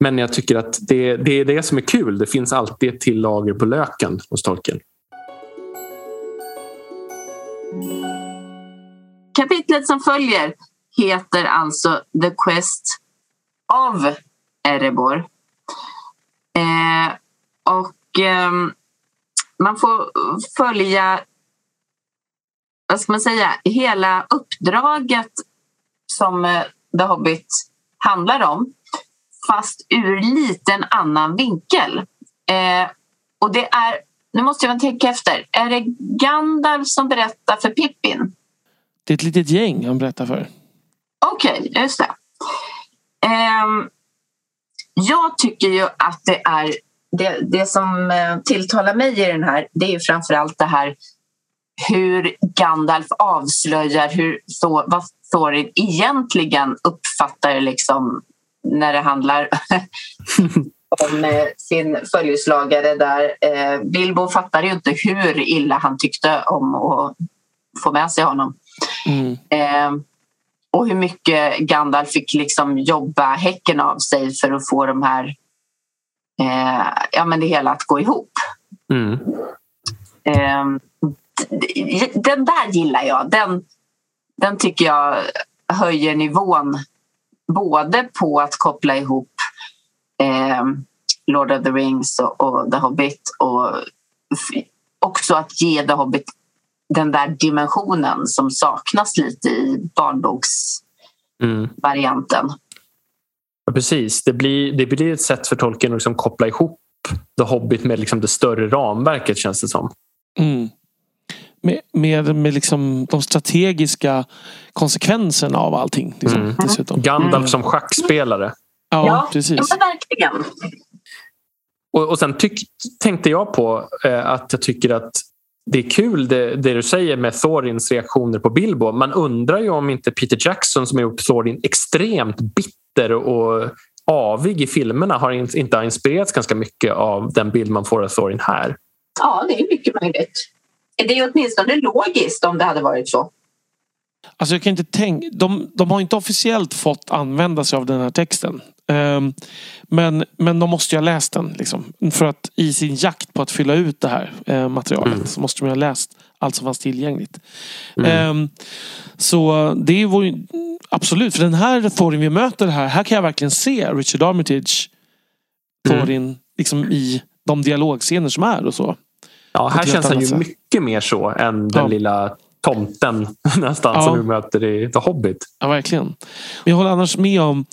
Men jag tycker att det, det är det som är kul. Det finns alltid ett till lager på löken hos Tolkien. Kapitlet som följer heter alltså The Quest of Erebor. Eh, och eh, man får följa vad ska man säga, hela uppdraget som eh, The Hobbit handlar om fast ur lite en annan vinkel. Eh, och det är, nu måste jag tänka efter, är det Gandalf som berättar för Pippin? Det är ett litet gäng han berättar för. Okej, okay, just det. Eh, jag tycker ju att det är det, det som eh, tilltalar mig i den här det är ju framförallt det här hur Gandalf avslöjar hur, vad Thorin egentligen uppfattar liksom när det handlar om eh, sin följeslagare där. Eh, Bilbo fattade ju inte hur illa han tyckte om att få med sig honom. Mm. Eh, och hur mycket Gandalf fick liksom jobba häcken av sig för att få de här, ja, men det hela att gå ihop. Mm. den där gillar jag. Den, den tycker jag höjer nivån både på att koppla ihop eh, Lord of the Rings och, och, The Hobbit och också att ge The Hobbit den där dimensionen som saknas lite i barnboksvarianten. Mm. Ja, precis, det blir, det blir ett sätt för tolken att liksom koppla ihop The Hobbit med liksom det större ramverket känns det som. Mm med, med, med liksom de strategiska konsekvenserna av allting. Liksom, mm. dessutom. Gandalf mm. som schackspelare. Ja, ja precis. Ja, verkligen. Och, och sen tyck, tänkte jag på eh, att jag tycker att det är kul det, det, du säger med Thorins reaktioner på Bilbo. Man undrar ju om inte Peter Jackson som har gjort Thorin extremt bitter och avig i filmerna har inte har inspirerats ganska mycket av den bild man får av Thorin här. Ja, det är mycket möjligt. Det är åtminstone logiskt om det hade varit så. Alltså jag kan inte tänka, de, de har inte officiellt fått använda sig av den här texten. Um, men, men de måste ju ha läst den. Liksom. För att i sin jakt på att fylla ut det här uh, materialet mm. så måste de ha läst allt som fanns tillgängligt. Mm. Um, så det var absolut, för den här Thorin vi möter här, här kan jag verkligen se Richard Armitage Thorin mm. liksom i de dialogscener som är och så. Ja, här känns han ju mycket mer så än den ja. lilla tomten nästan ja. som vi möter i The Hobbit. Ja, verkligen. Jag håller annars med om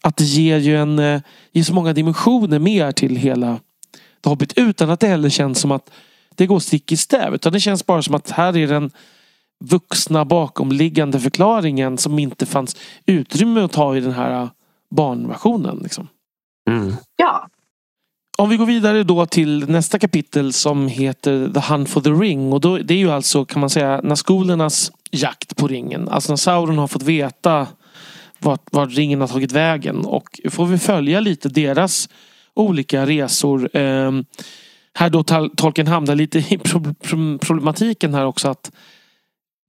att det ger ju en, eh, ger så många dimensioner mer till hela The Hobbit utan att det heller känns som att det går stick i stäv. Utan det känns bara som att här är den vuxna bakomliggande förklaringen som inte fanns utrymme att ta i den här eh, barnversionen. Liksom. Mm. Ja, om vi går vidare då till nästa kapitel som heter The Hunt for the Ring. Och då, det är ju alltså kan man säga naskolernas jakt på ringen. Alltså när Sauron har fått veta vart, vart ringen har tagit vägen. Och får vi följa lite deras olika resor. Eh, här då Tolkien hamnar lite i problematiken här också att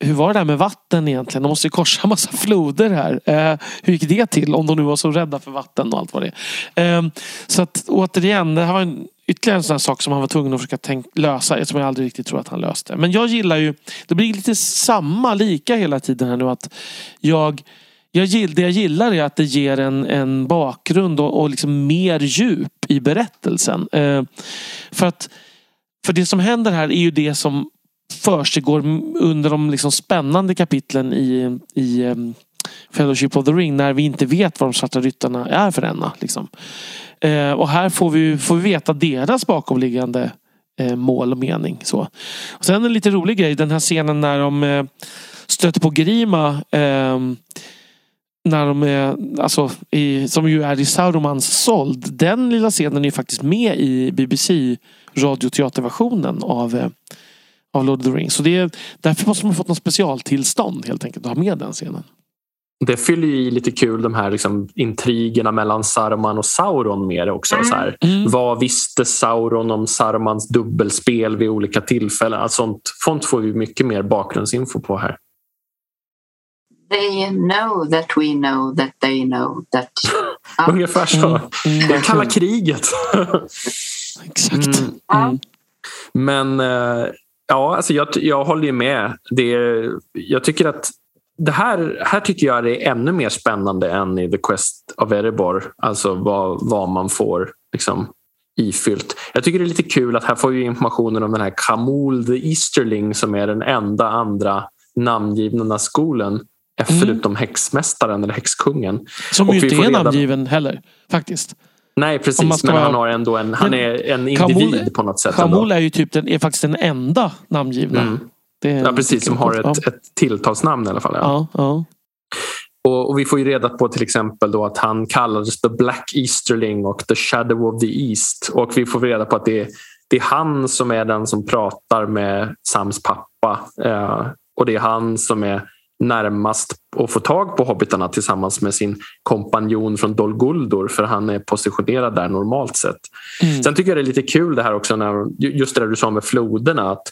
hur var det där med vatten egentligen? De måste ju korsa en massa floder här. Eh, hur gick det till? Om de nu var så rädda för vatten och allt vad det är. Eh, så att återigen, det här var en, ytterligare en sån här sak som han var tvungen att försöka tänk, lösa. Som jag aldrig riktigt tror att han löste. Men jag gillar ju, det blir lite samma, lika hela tiden här nu. att jag jag, det jag gillar är att det ger en, en bakgrund och, och liksom mer djup i berättelsen. Eh, för att för det som händer här är ju det som försiggår under de liksom spännande kapitlen i, i um, Fellowship of the Ring när vi inte vet vad de svarta ryttarna är för ena. Liksom. Eh, och här får vi, får vi veta deras bakomliggande eh, mål och mening. Så. Och sen en lite rolig grej, den här scenen när de eh, stöter på Grima ehm, när de är, alltså, i, som ju är i Sauromans såld. Den lilla scenen är ju faktiskt med i BBC radioteaterversionen av, eh, av Lord of the Rings. Så det är, därför måste man fått något specialtillstånd helt enkelt att ha med den scenen. Det fyller ju i lite kul de här liksom, intrigerna mellan Saruman och Sauron mer också. Så här. Mm. Vad visste Sauron om Sarumans dubbelspel vid olika tillfällen? Alltså, sånt, sånt får vi mycket mer bakgrundsinfo på här. They know that we know that they know that... Ja. Ungefär så. Mm, mm, Det kalla kriget. Exakt. Mm. Mm. Men eh, ja, alltså jag, jag håller ju med. Det jag tycker att det här, här tycker jag det är ännu mer spännande än i The Quest of Erebor. Alltså vad, vad man får liksom, ifyllt. Jag tycker det är lite kul att här får vi informationen om den här Kamul the Easterling som är den enda andra namngivna Nazgulen Mm. förutom häxmästaren eller häxkungen. Som Och ju inte är namngiven heller. Faktiskt. Nej precis, men han har ändå en, han är en Kamul- individ på något sätt. ändå. Shamul är ju typ den, är faktiskt den enda namngivna. Mm. Ja, precis, som har ett, ett tilltalsnamn i alla fall. Ja. Ja, ja. Och, och vi får ju reda på till exempel då att han kallades The Black Easterling och The Shadow of the East. Och vi får reda på att det är, det är han som är den som pratar med Sams pappa. Eh, och det är han som är närmast att få tag på hobbitarna tillsammans med sin kompanjon från Dol Guldur för han är positionerad där normalt sett. Mm. Sen tycker jag det är lite kul det här också, när, just det där du sa med floderna. att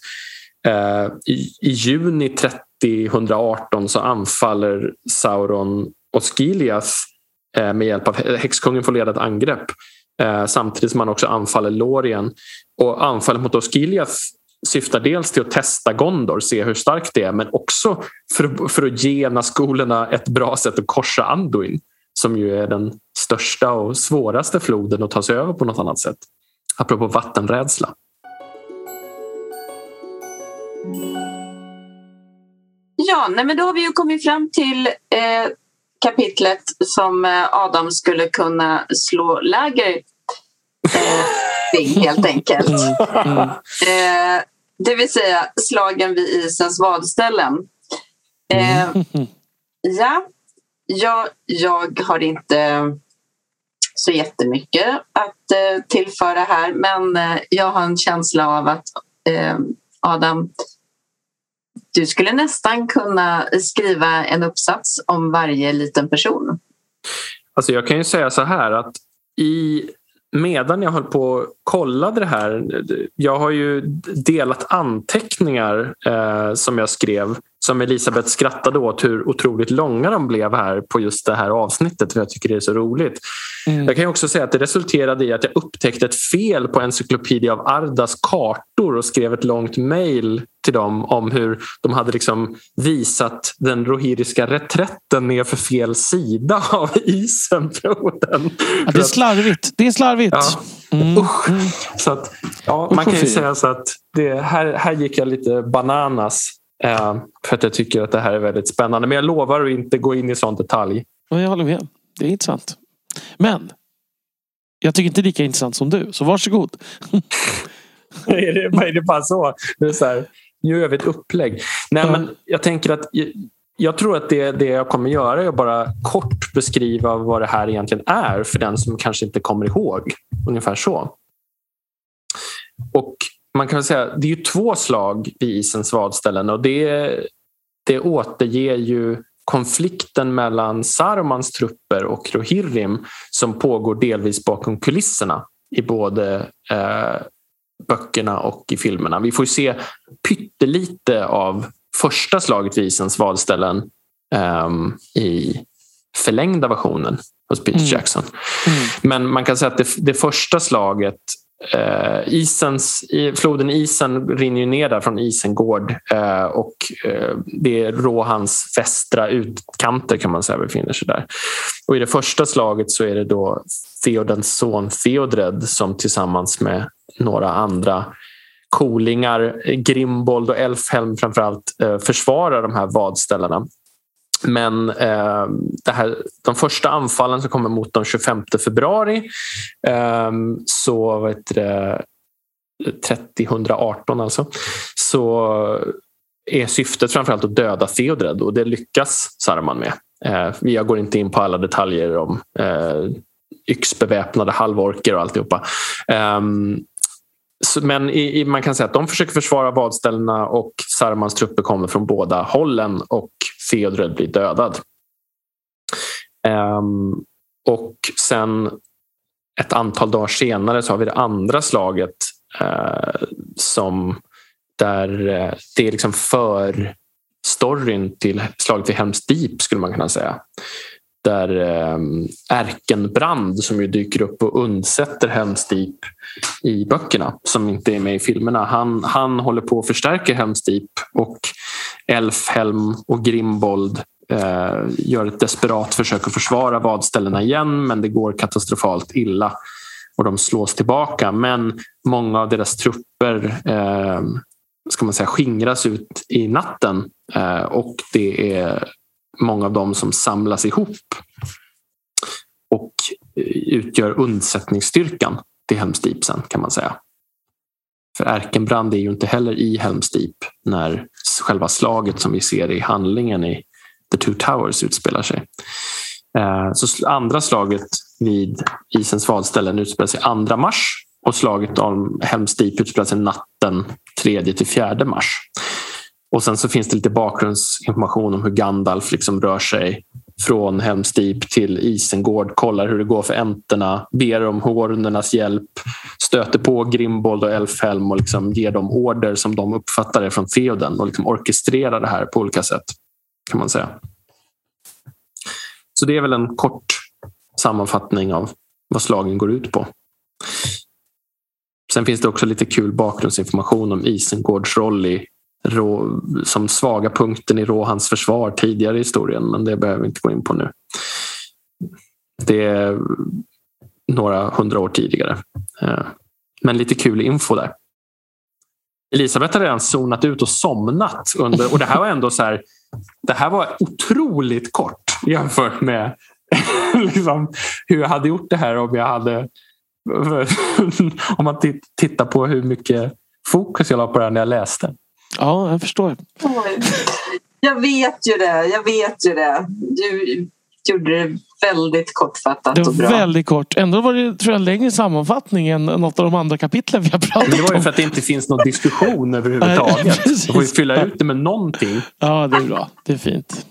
eh, i, I juni 3018 så anfaller Sauron Osgiliath eh, med hjälp av häxkungen får leda ett angrepp. Eh, samtidigt som man också anfaller Lorien. Och anfallet mot Osgiliath syftar dels till att testa Gondor, se hur starkt det är men också för, för att ge Nazgulerna ett bra sätt att korsa Anduin som ju är den största och svåraste floden att ta sig över på något annat sätt. Apropå vattenrädsla. Ja, nej, men då har vi ju kommit fram till eh, kapitlet som eh, Adam skulle kunna slå läger eh, kring, helt enkelt. Mm. Eh, det vill säga slagen vid isens vadställen. Eh, ja, jag, jag har inte så jättemycket att eh, tillföra här men eh, jag har en känsla av att eh, Adam du skulle nästan kunna skriva en uppsats om varje liten person. Alltså jag kan ju säga så här att i medan jag höll på och kollade det här. Jag har ju delat anteckningar eh, som jag skrev som Elisabeth skrattade åt hur otroligt långa de blev här på just det här avsnittet för jag tycker det är så roligt. Mm. Jag kan ju också säga att det resulterade i att jag upptäckte ett fel på Encyclopedia av Ardas kartor och skrev ett långt mejl till dem om hur de hade liksom visat den rohiriska reträtten ner för fel sida av isenfloden. Ja, det är slarvigt. Det är slarvigt. Ja. Mm. Usch. Så att, ja, Usch man kan ju säga så att det, här, här gick jag lite bananas eh, för att jag tycker att det här är väldigt spännande. Men jag lovar att inte gå in i sån detalj. Jag håller med. Det är intressant. Men jag tycker inte lika intressant som du. Så varsågod. är, det, är det bara så? Det är så här, gör vi ett upplägg. Nej, men jag tänker att jag, tror att det, det jag kommer göra är att bara kort beskriva vad det här egentligen är för den som kanske inte kommer ihåg. Ungefär så. Och man kan säga det är ju två slag vid isens vadställen och det, det återger ju konflikten mellan Sarumans trupper och Rohirrim som pågår delvis bakom kulisserna i både eh, böckerna och i filmerna. Vi får se pyttelite av första slaget vid isens vadställen ehm, i förlängda versionen hos Peter Mm. Jackson. Mm. Men man kan säga att det, det första slaget eh, isens, i, floden Isen rinner ju ner där från Isengård eh, och eh, det är Rohans västra utkanter kan man säga befinner sig där. Och i det första slaget så är det då Theodens son Theodred som tillsammans med några andra kolingar, Grimbold och Elfhelm framförallt, eh, försvarar de här vadställena. Men eh, det här, de första anfallen som kommer mot den 25 februari eh, så vad heter det, 3018 alltså så är syftet framförallt att döda Theodred och det lyckas Saruman med. Eh, jag går inte in på alla detaljer om eh, yxbeväpnade halvorker och alltihopa. Um, men i, i, man kan säga att de försöker försvara vadställena och Sarmans trupper kommer från båda hållen och Theodred blir dödad. Um, och sen ett antal dagar senare så har vi det andra slaget uh, som där uh, det är liksom för storyn till slaget vid Helms Deep skulle man kunna säga där eh, Erkenbrand som ju dyker upp och undsätter Helmstip i böckerna som inte är med i filmerna. Han, han håller på att förstärka Helmstip och Elfhelm och Grimbold eh, gör ett desperat försök att försvara vadställena igen men det går katastrofalt illa och de slås tillbaka. Men många av deras trupper eh, ska man säga, skingras ut i natten eh, och det är många av dem som samlas ihop och eh, utgör undsättningsstyrkan till Helms Deep sen kan man säga. För Erkenbrand är ju inte heller i Helms Deep när själva slaget som vi ser i handlingen i The Two Towers utspelar sig. Eh, så andra slaget vid isens valställen utspelar sig 2 mars och slaget om Helms Deep utspelar sig natten 3 till 4 mars. Och sen så finns det lite bakgrundsinformation om hur Gandalf liksom rör sig från Helmstip till Isengård, kollar hur det går för änterna, ber om hornernas hjälp, stöter på Grimbold och Elfhelm och liksom ger dem order som de uppfattar det från Theoden och liksom orkestrerar det här på olika sätt. kan man säga. Så det är väl en kort sammanfattning av vad slagen går ut på. Sen finns det också lite kul bakgrundsinformation om Isengårds roll i Rå, som svaga punkten i Rohans försvar tidigare i historien men det behöver vi inte gå in på nu. Det är några hundra år tidigare. Eh, men lite kul info där. Elisabeth har redan zonat ut och somnat. Under, och det här var ändå så här, Det här var otroligt kort jämfört med liksom, hur jag hade gjort det här om jag hade om man tittar på hur mycket fokus jag la på det här när jag läste. Ja, jag förstår. Jag vet ju det. Jag vet ju det. Du gjorde det väldigt kortfattat det var och bra. Väldigt kort. Ändå var det tror jag, en längre sammanfattning än något av de andra kapitlen vi har pratat om. Men det var ju för att det inte finns någon diskussion överhuvudtaget. Du får ju fylla ut det med någonting. Ja, det är bra. Det är fint.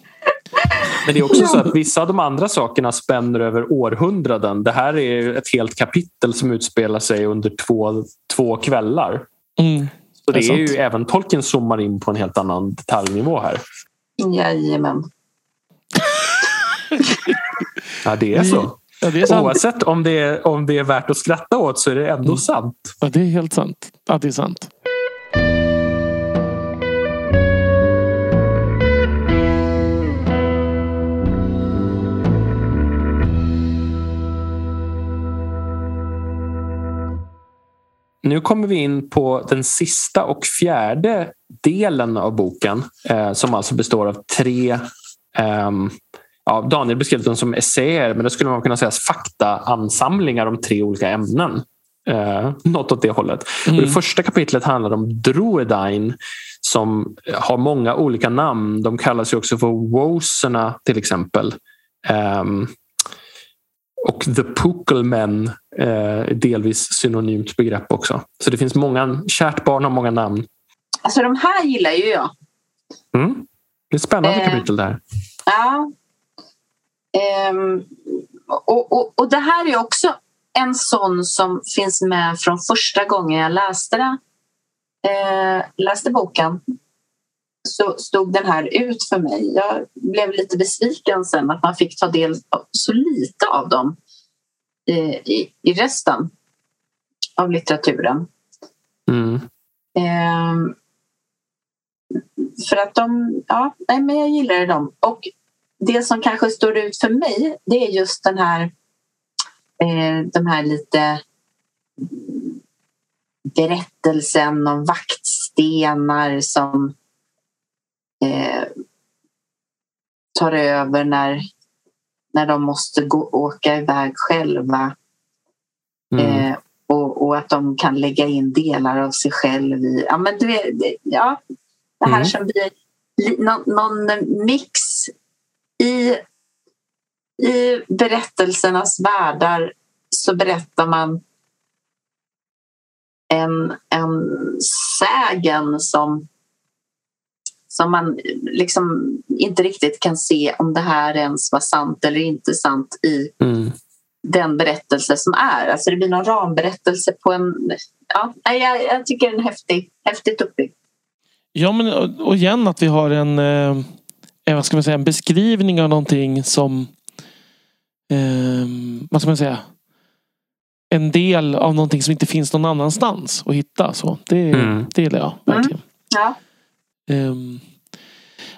Men det är också så att vissa av de andra sakerna spänner över århundraden. Det här är ett helt kapitel som utspelar sig under två, två kvällar. Mm. Så det, är, är ju även Tolkien zoomar in på en helt annan detaljnivå här. Jajamän. ja, det är så. Ja, det är sant. Oavsett om det, är, om det är värt att skratta åt så är det ändå mm. sant. Ja, det är helt sant. Ja, det är sant. Nu kommer vi in på den sista och fjärde delen av boken eh, som alltså består av tre eh, ja, Daniel beskrev dem som essäer men det skulle man kunna säga faktaansamlingar om tre olika ämnen. Eh, något åt det hållet. Mm. Och det första kapitlet handlar om Druedine som har många olika namn. De kallas ju också för Woserna till exempel. Um, och The Pukelmen eh, är delvis synonymt begrepp också. Så det finns många, kärt barn har många namn. Alltså de här gillar ju jag. Mm. Det är ett spännande eh, kapitel där. Ja. Um, och, och, och det här är också en sån som finns med från första gången jag läste det. Eh, läste boken så stod den här ut för mig. Jag blev lite besviken sen att man fick ta del av så lite av dem i, i, i resten av litteraturen. Mm. Eh, för att de, ja, nej men jag gillar dem. Och det som kanske står ut för mig det är just den här eh, de här lite berättelsen om vaktstenar som eh, tar över när, när de måste gå, åka iväg själva. Mm. Eh, och, och, att de kan lägga in delar av sig själv i... Ja, men du vet, ja, det här mm. som blir någon, någon mix i, i berättelsernas världar så berättar man en, en sägen som, som man liksom inte riktigt kan se om det här ens var sant eller inte sant i mm. den berättelse som är. Alltså det blir någon ramberättelse på en... Ja, jag, jag tycker den är häftig, häftigt uppbyggd. Ja, men och igen att vi har en, eh, vad ska man säga, en beskrivning av någonting som... Eh, vad ska man säga? En del av någonting som inte finns någon annanstans att hitta. Så det, mm. det gillar jag verkligen. Mm. Ja. Eh,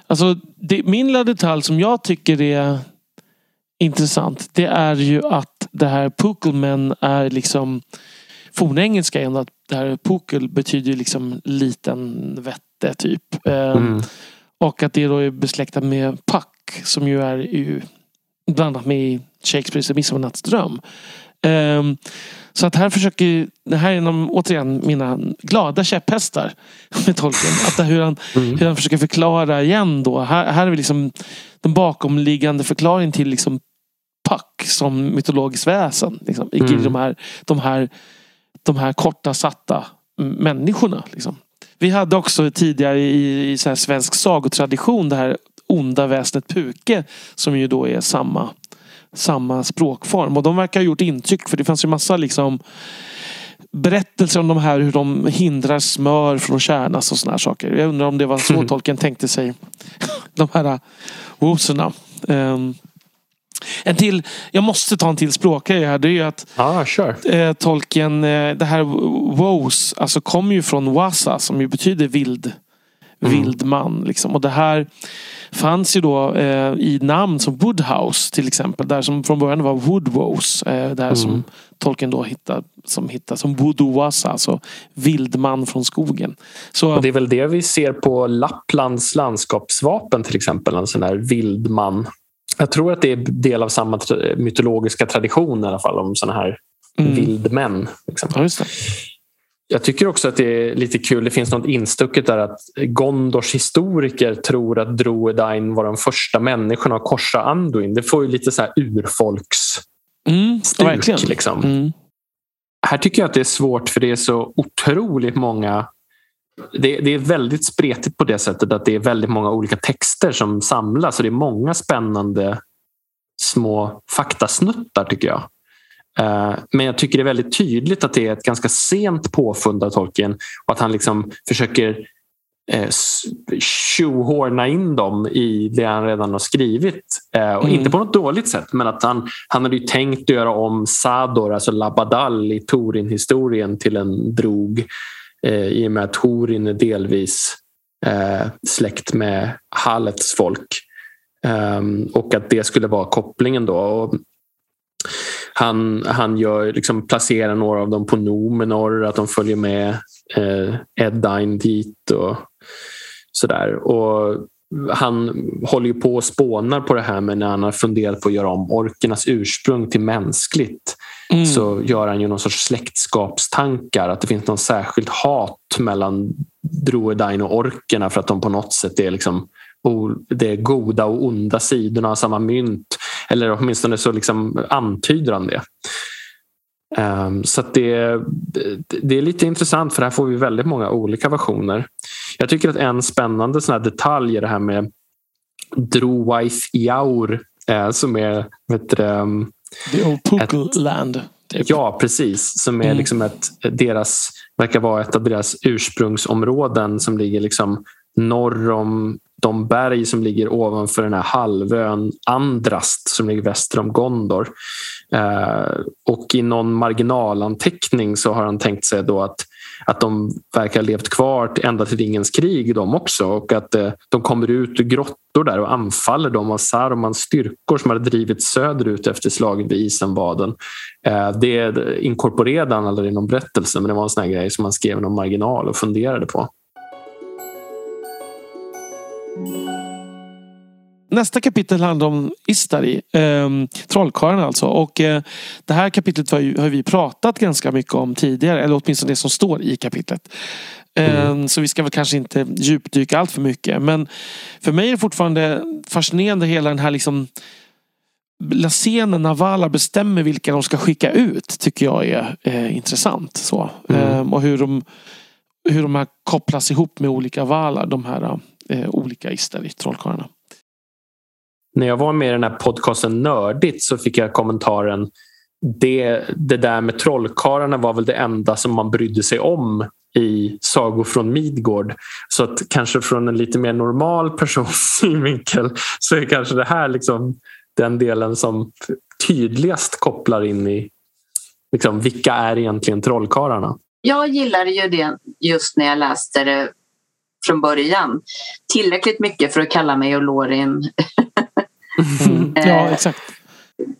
alltså, det, min lilla detalj som jag tycker är intressant. Det är ju att det här Pukelman är liksom fornengelska är att det här Pukel betyder liksom liten vett det typ. Ehm, mm. Och att det då är besläktat med Puck som ju är ju bland annat med i Shakespeares Midsommarnattsdröm. Um, så att här försöker, det här är en, återigen mina glada käpphästar med tolken. Att hur, han, mm. hur han försöker förklara igen då. Här, här är vi liksom den bakomliggande förklaringen till liksom Puck som mytologiskt väsen. Liksom, mm. de, här, de, här, de här korta satta människorna. Liksom. Vi hade också tidigare i, i så svensk sagotradition det här onda väsnet Puke som ju då är samma, samma språkform. Och de verkar ha gjort intryck för det fanns ju massa liksom berättelser om de här hur de hindrar smör från att kärnas och såna här saker. Jag undrar om det var så tolken tänkte sig de här woserna. Um, en till, jag måste ta en till språkgrej här. Det är ju att ah, sure. eh, tolken, eh, det här woes, alltså kommer ju från wasa som ju betyder vild. Mm. Vild man liksom. Och det här fanns ju då eh, i namn som Woodhouse till exempel. Där som från början var Woodwoes. Eh, där mm. som tolken då hittade som, hittade, som Woodowasa, alltså vildman från skogen. Så, och det är väl det vi ser på Lapplands landskapsvapen till exempel. En sån här vildman jag tror att det är del av samma mytologiska tradition i alla fall om såna här mm. vildmän. Liksom. Ja, jag tycker också att det är lite kul. Det finns något instucket där att Gondors historiker tror att Droedain var de första människorna att korsa Anduin. Det får ju lite så här urfolksstuk. Mm, liksom. Mm. Här tycker jag att det är svårt för det är så otroligt många det, det, är väldigt spretigt på det sättet att det är väldigt många olika texter som samlas och det är många spännande små faktasnuttar tycker jag. Eh, men jag tycker det är väldigt tydligt att det är ett ganska sent påfund av Tolkien och att han liksom försöker eh, tjohorna in dem i det han redan har skrivit. Eh, och mm. Inte på något dåligt sätt men att han, han hade ju tänkt att göra om Sador, alltså Labadal i Torin-historien till en drog i och med att Torin är delvis släkt med Hallets folk. Um, och att det skulle vara kopplingen då. Han han gör, liksom, placerar några av dem på Nomenor, att de följer med eh, Eddine dit och sådär. Och han håller ju på och spånar på det här med när han har funderat på att göra om orkernas ursprung till mänskligt. Mm. Så gör han ju någon sorts släktskapstankar. Att det finns någon särskilt hat mellan Droedain och orkerna för att de på något sätt är liksom det goda och onda sidorna av samma mynt. Eller åtminstone så liksom antyder han det. Um, så det, det är lite intressant för här får vi väldigt många olika versioner. Jag tycker att en spännande sån detalj är det här med Drowaith Iaur eh, som är vet um, The Old Puckle Land. Typ. Ja, precis. Som är mm. liksom ett, deras, verkar vara ett av deras ursprungsområden som ligger liksom norr om de berg som ligger ovanför den här halvön Andrast som ligger väster om Gondor. Eh, och i någon marginalanteckning så har han tänkt sig då att, att de verkar ha levt kvar ända till Ringens krig de också och att eh, de kommer ut ur grottor där och anfaller dem av Sarumans styrkor som hade drivits söderut efter slaget vid Isenvaden. Eh, det inkorporerade han aldrig i någon berättelse men det var en sån grej som han skrev i någon marginal och funderade på. Nästa kapitel handlar om Istari, eh, trollkarlen alltså. Och eh, det här kapitlet har, ju, har, vi pratat ganska mycket om tidigare, eller åtminstone det som står i kapitlet. Eh, mm. Så vi ska väl kanske inte djupdyka allt för mycket. Men för mig är det fortfarande fascinerande hela den här liksom Lasene Navala bestämmer vilka de ska skicka ut tycker jag är eh, intressant. Så. Mm. Ehm, och hur de, hur de här kopplas ihop med olika valar. De här eh, olika Istari, trollkarlarna. När jag var med i den här podcasten Nördigt så fick jag kommentaren det, det där med trollkarlarna var väl det enda som man brydde sig om i Sagor från Midgård. Så att kanske från en lite mer normal persons synvinkel så är kanske det här liksom den delen som tydligast kopplar in i liksom, vilka är egentligen trollkarlarna? Jag gillade ju det just när jag läste det från början. Tillräckligt mycket för att kalla mig Olorin. Mm. ja, exakt.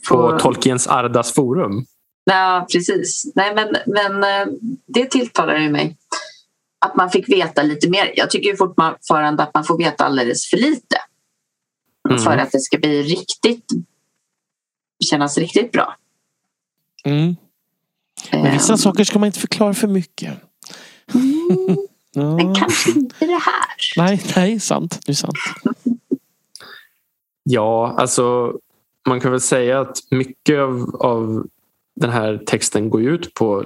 På Tolkiens Ardas forum? Ja, precis. Nej, men, men eh, det tilltalar ju mig. Att man fick veta lite mer. Jag tycker fortfarande att man får veta alldeles för lite. Mm. För att det ska bli riktigt kännas riktigt bra. Mm. Men vissa um, saker ska man inte förklara för mycket. Mm, ja. Men kanske inte det här. Nej, nej, sant. Det är sant. ja, alltså man kan väl säga att mycket av, av den här texten går ut på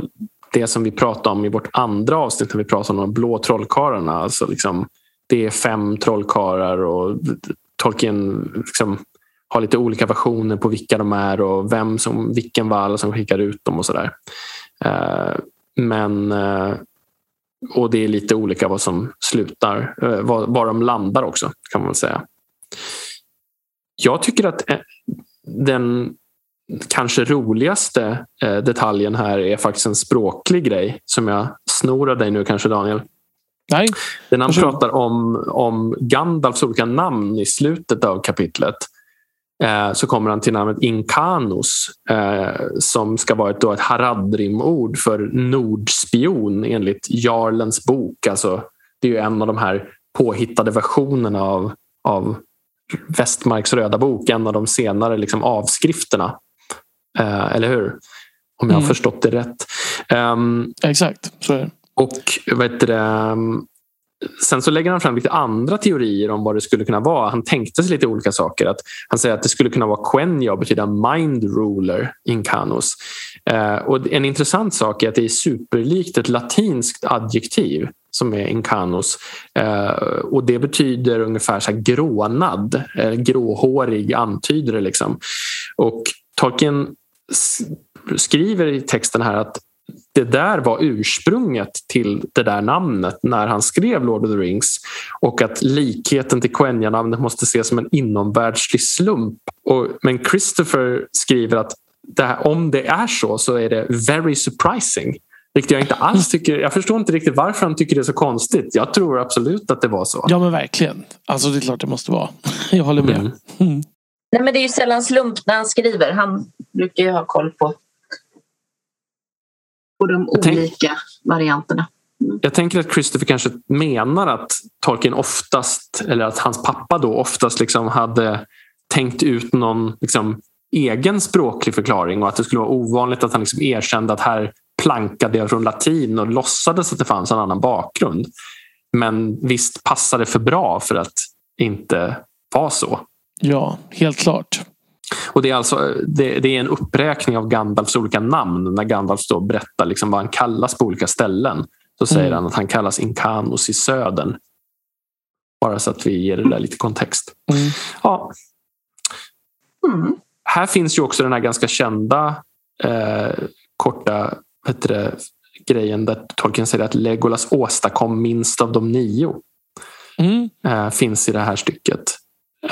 det som vi pratade om i vårt andra avsnitt när vi pratade om de blå trollkarlarna. Alltså liksom, det är fem trollkarlar och Tolkien liksom har lite olika versioner på vilka de är och vem som, vilken vall som skickar ut dem och sådär. Eh, men eh, och det är lite olika vad som slutar, eh, var, de landar också kan man säga. Jag tycker att den kanske roligaste detaljen här är faktiskt en språklig grej som jag snor av dig nu kanske Daniel. Nej. Det när han pratar om, om Gandalfs olika namn i slutet av kapitlet eh, så kommer han till namnet Inkanus eh, som ska vara ett, då ett Haradrim-ord för nordspion enligt Jarlens bok. Alltså, det är ju en av de här påhittade versionerna av, av Westmarks röda bok, en av de senare liksom, avskrifterna. Eh, eller hur? Om jag har mm. förstått det rätt. Um, Exakt, så är det. Och vad heter det, Sen så lägger han fram lite andra teorier om vad det skulle kunna vara. Han tänkte sig lite olika saker. Att han säger att det skulle kunna vara Quenya och betyda mind ruler in Canos. Eh, och en intressant sak är att det är superlikt ett latinskt adjektiv som är inkanos. Eh, och det betyder ungefär så här grånad, eh, gråhårig antyder det. Liksom. Och Tolkien skriver i texten här att det där var ursprunget till det där namnet när han skrev Lord of the Rings och att likheten till Quenya-namnet måste ses som en inomvärldslig slump. Och, men Christopher skriver att det här, om det är så så är det very surprising. Vilket jag inte alls tycker, jag förstår inte riktigt varför han tycker det är så konstigt. Jag tror absolut att det var så. Ja men verkligen. Alltså det är klart det måste vara. Jag håller med. Mm. Mm. Nej men det är ju sällan slump när han skriver. Han brukar ju ha koll på på de olika varianterna. Mm. Jag tänker att Christopher kanske menar att Tolkien oftast, eller att hans pappa då oftast liksom hade tänkt ut någon liksom, egen språklig förklaring och att det skulle vara ovanligt att han liksom erkände att här plankade jag från latin och låtsades att det fanns en annan bakgrund. Men visst passade det för bra för att inte vara så. Ja, helt klart. Och det, är alltså, det, det, är en uppräkning av Gandalfs olika namn när Gandalf då berättar liksom vad han kallas på olika ställen. Så säger mm. han att han kallas Inkanos i södern. Bara så att vi ger det där lite kontext. Mm. Ja. Mm. Här finns ju också den här ganska kända eh, korta det, grejen där Tolkien säger att Legolas åstadkom minst av de nio. Mm. Eh, finns i det här stycket.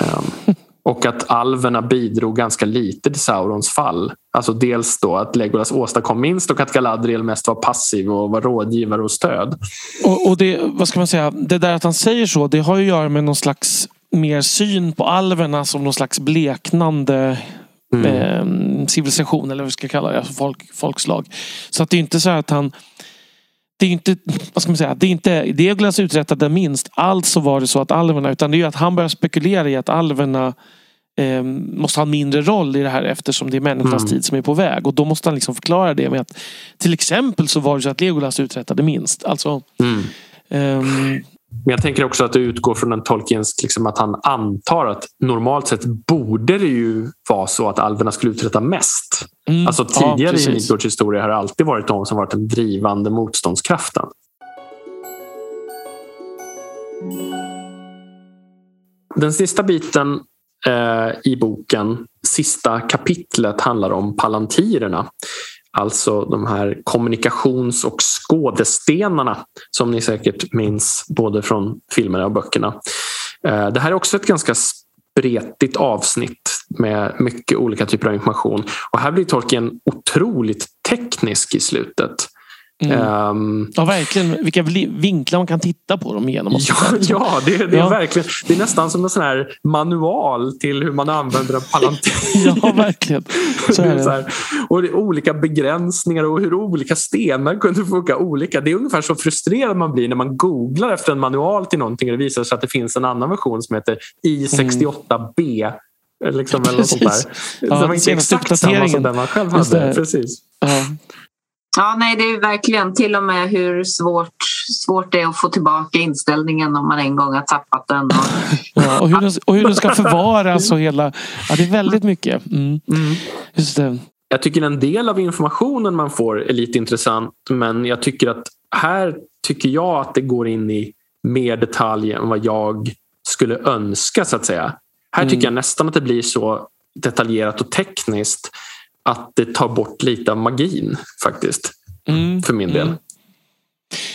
Um, Och att alverna bidrog ganska lite till Saurons fall. Alltså dels då att Legolas åstadkom minst och att Galadriel mest var passiv och var rådgivare och stöd. Och, och det, vad ska man säga, det där att han säger så, det har ju att göra med någon slags mer syn på alverna som någon slags bleknande mm. eh, civilisation eller vad vi ska kalla det, alltså folk, folkslag. Så att det är inte så att han det är inte, vad ska man säga, det är inte Legolas uträttade minst. Alltså var det så att alverna, utan det är att han börjar spekulera i att alverna eh, måste ha en mindre roll i det här eftersom det är människans mm. tid som är på väg. Och då måste han liksom förklara det med att till exempel så var det så att Legolas uträttade minst. Alltså, mm. um... Men jag tänker också att det utgår från en Tolkiens, liksom att han antar att normalt sett borde det ju vara så att alverna skulle uträtta mest. Mm. Alltså tidigare Ja, i precis. Midgards historia har det alltid varit de som varit den drivande motståndskraften. Den sista biten eh, i boken, sista kapitlet, handlar om palantirerna. Alltså de här kommunikations och skådestenarna som ni säkert minns både från filmerna och böckerna. Eh, det här är också ett ganska spretigt avsnitt med mycket olika typer av information. Och här blir Tolkien otroligt teknisk i slutet. Mm. Ehm, Ja, verkligen. Vilka vinklar man kan titta på dem igenom. Ja, ja det, det, är Ja. verkligen, det är nästan som en sån här manual till hur man använder en palantir. ja, verkligen. Så Det är är så det. här, och det är olika begränsningar och hur olika stenar kunde funka olika. Det är ungefär så frustrerad man blir när man googlar efter en manual till någonting och det visar sig att det finns en annan version som heter I68B. Liksom, eller något sånt där. Det Ja, var inte senaste exakt samma som den man själv hade. det. Precis. Ja. Ja, nej, det är verkligen till och med hur svårt, svårt det är att få tillbaka inställningen om man en gång har tappat den. Och, Ja, och, hur den, och hur den ska förvaras och hela... Ja, det är väldigt mycket. Mm. Just det. Jag tycker en del av informationen man får är lite intressant men jag tycker att här tycker jag att det går in i mer detalj än vad jag skulle önska så att säga. Här Mm. tycker jag nästan att det blir så detaljerat och tekniskt att det tar bort lite av magin faktiskt. Mm. För min del. Mm.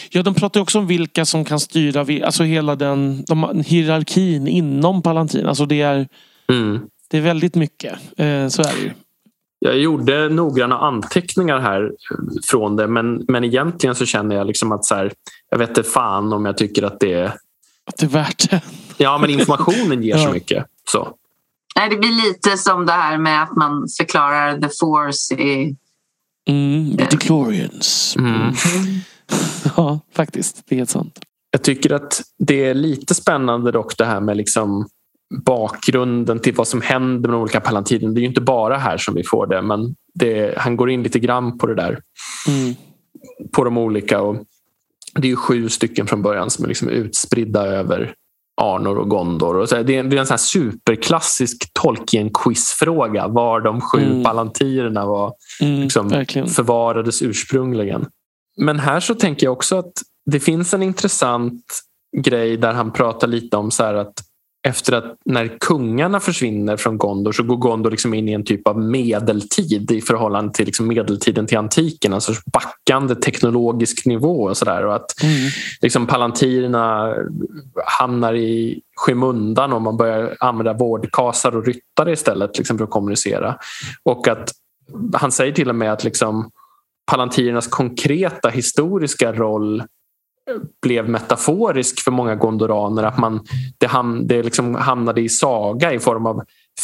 Ja, de pratar också om vilka som kan styra, alltså hela den de, hierarkin inom Palantin. Alltså det är, Mm. det är väldigt mycket. Eh, så är det ju. Jag gjorde noggranna anteckningar här från det men, men egentligen så känner jag liksom att så här, jag vet inte fan om jag tycker att det är Att det är värt det. Ja men informationen ger så Ja. mycket. Så. Nej, det blir lite som det här med att man förklarar the force i... Mm, the Declorians. Mm. Ja, faktiskt. Det är helt sant. Jag tycker att det är lite spännande dock det här med liksom bakgrunden till vad som händer med de olika palantinen. Det är ju inte bara här som vi får det men det, han går in lite grann på det där. Mm. På de olika. Och det är ju sju stycken från början som är liksom utspridda över Arnor och Gondor. Och så det, är, det är en sån här superklassisk Tolkien-quizfråga var de sju Mm. palantirerna var Mm, liksom verkligen. förvarades ursprungligen. Men här så tänker jag också att det finns en intressant grej där han pratar lite om så att efter att när kungarna försvinner från Gondor så går Gondor liksom in i en typ av medeltid i förhållande till liksom medeltiden till antiken. Alltså backande teknologisk nivå och sådär. Och att Mm. liksom palantirerna hamnar i skymundan om man börjar använda vårdkasar och ryttare istället liksom för att kommunicera. Och att han säger till och med att liksom palantirernas konkreta historiska roll blev metaforisk för många gondoraner. Att man, det, ham, det liksom hamnade i saga i form av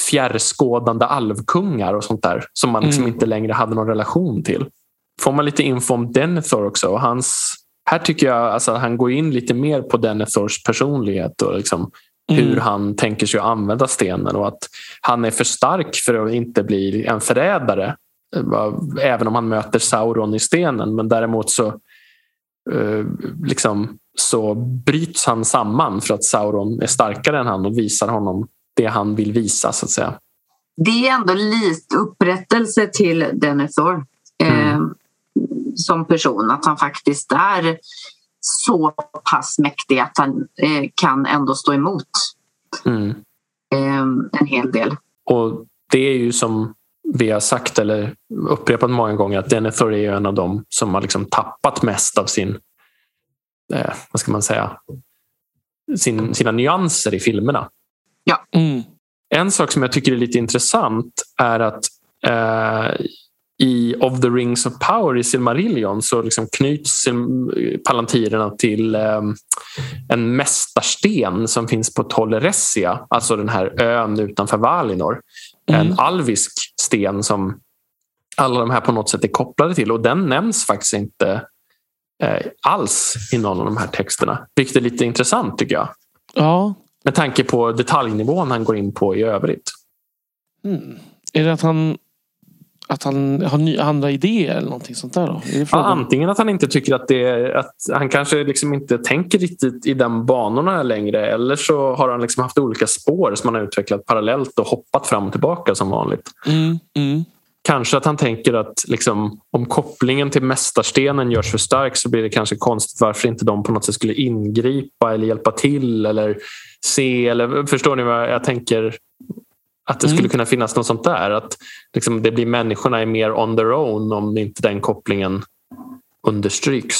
fjärrskådande alvkungar och sånt där som man liksom Mm. inte längre hade någon relation till. Får man lite info om Denethor också. Och hans, här tycker jag alltså, han går in lite mer på Denethors personlighet och liksom Mm. hur han tänker sig att använda stenen och att han är för stark för att inte bli en förrädare. Även om han möter Sauron i stenen. Men däremot så, eh, liksom, så bryts han samman för att Sauron är starkare än han och visar honom det han vill visa så att säga. Det är ändå lite upprättelse till Denethor eh, som person. Att han faktiskt är så pass mäktig att han eh, kan ändå stå emot Mm. eh, en hel del. Och det är ju som vi har sagt eller upprepat många gånger att Denethor är en av dem som har liksom tappat mest av sin, eh, vad ska man säga, sin, sina nyanser i filmerna. Mm. En sak som jag tycker är lite intressant är att eh, i Of the Rings of Power i Silmarillion så liksom knyts sil- palantirerna till eh, en mästarsten som finns på Tolleressia, alltså den här ön utanför Valinor. Mm. En alvisk sten som alla de här på något sätt är kopplade till och den nämns faktiskt inte eh, alls i någon av de här texterna. Vilket är lite intressant tycker jag. Ja. Med tanke på detaljnivån han går in på i övrigt. Mm. Är det att han att han har ny, andra idéer eller någonting sånt där? Då? Ja, antingen att han inte tycker att det är, att han kanske liksom inte tänker riktigt i den banorna längre eller så har han liksom haft olika spår som han har utvecklat parallellt och hoppat fram och tillbaka som vanligt. Mm, mm. Kanske att han tänker att liksom, om kopplingen till mästarstenen görs för stark så blir det kanske konstigt varför inte de på något sätt skulle ingripa eller hjälpa till eller se. Eller, förstår ni vad jag tänker? Att det skulle Mm. kunna finnas något sånt där. Att liksom, det blir människorna är mer on their own om inte den kopplingen understryks.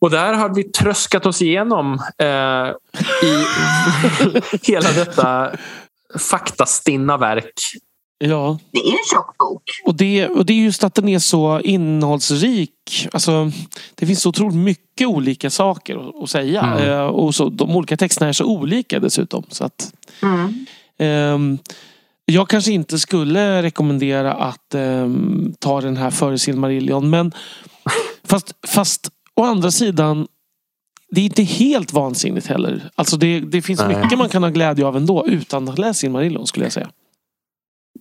Och där har vi tröskat oss igenom eh, i hela detta faktastinna verk. Ja, Det är en tjock bok. och det, och det är just att den är så innehållsrik. Alltså, det finns så otroligt mycket olika saker att, att säga. Mm. Eh, och så, de olika texterna är så olika dessutom. Så att, Mm. ehm, jag kanske inte skulle rekommendera att ehm, ta den här före Silmarillion. Men fast, fast å andra sidan det är inte helt vansinnigt heller. Alltså det, det finns Nej. mycket man kan ha glädje av ändå utan att ha läst Silmarillion skulle jag säga.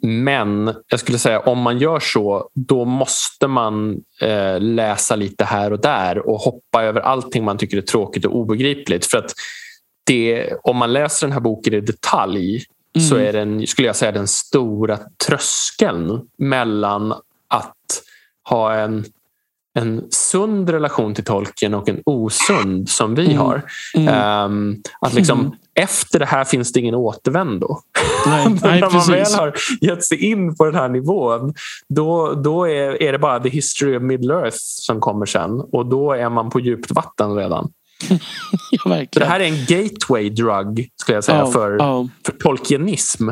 Men jag skulle säga om man gör så då måste man eh, läsa lite här och där och hoppa över allting man tycker är tråkigt och obegripligt. För att det, om man läser den här boken i detalj så Mm. är den, skulle jag säga, den stora tröskeln mellan att ha en, en sund relation till tolken och en osund som vi Mm. har. Mm. Ehm, att liksom, Mm. Efter det här finns det ingen återvändo. Nej, nej När man väl har gett sig in på den här nivån då, då är, är det bara the history of Middle Earth som kommer sen och då är man på djupt vatten redan. Ja, det här är en gateway drug skulle jag säga Ja, för, ja. för tolkienism.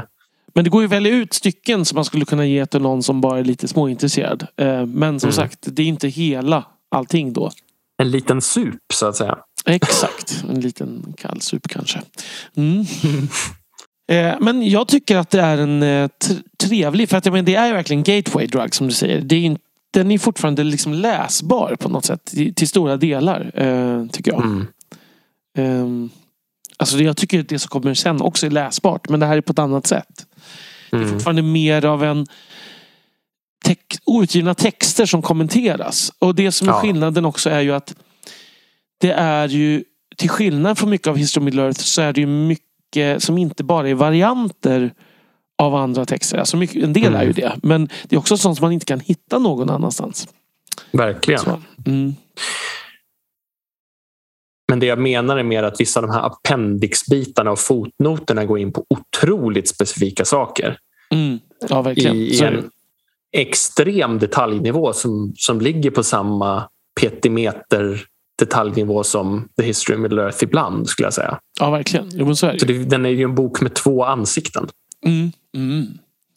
Men det går ju att välja ut stycken som man skulle kunna ge till någon som bara är lite småintresserad. Eh, Men som Mm. sagt, det är inte hela allting då. En liten sup så att säga. Exakt, en liten kallsup kanske. Mm. Eh, Men jag tycker att det är en eh, trevlig, för att jag menar, det är verkligen gateway drug som du säger. Det är inte, den är fortfarande liksom läsbar på något sätt till stora delar, eh, tycker jag. Mm. Ehm, Alltså jag tycker att det som kommer sen också är läsbart, men det här är på ett annat sätt. Det är Mm. fortfarande mer av en tex- outgivna texter som kommenteras. Och det som är Ja. skillnaden också är ju att det är ju till skillnad från mycket av History of Middle Earth så är det ju mycket som inte bara är varianter av andra texter. Alltså mycket, en del Mm. är ju det. Men det är också sånt som man inte kan hitta någon annanstans. Verkligen. Så, mm. Men det jag menar är mer att vissa av de här appendixbitarna och fotnoterna går in på otroligt specifika saker. Mm. Ja, verkligen. i, i en extrem detaljnivå som, som ligger på samma petimeter detaljnivå som The History of Middle Earth ibland skulle jag säga. Ja, verkligen. Jo, så är det. Så det, den är ju en bok med två ansikten. Mm. Mm.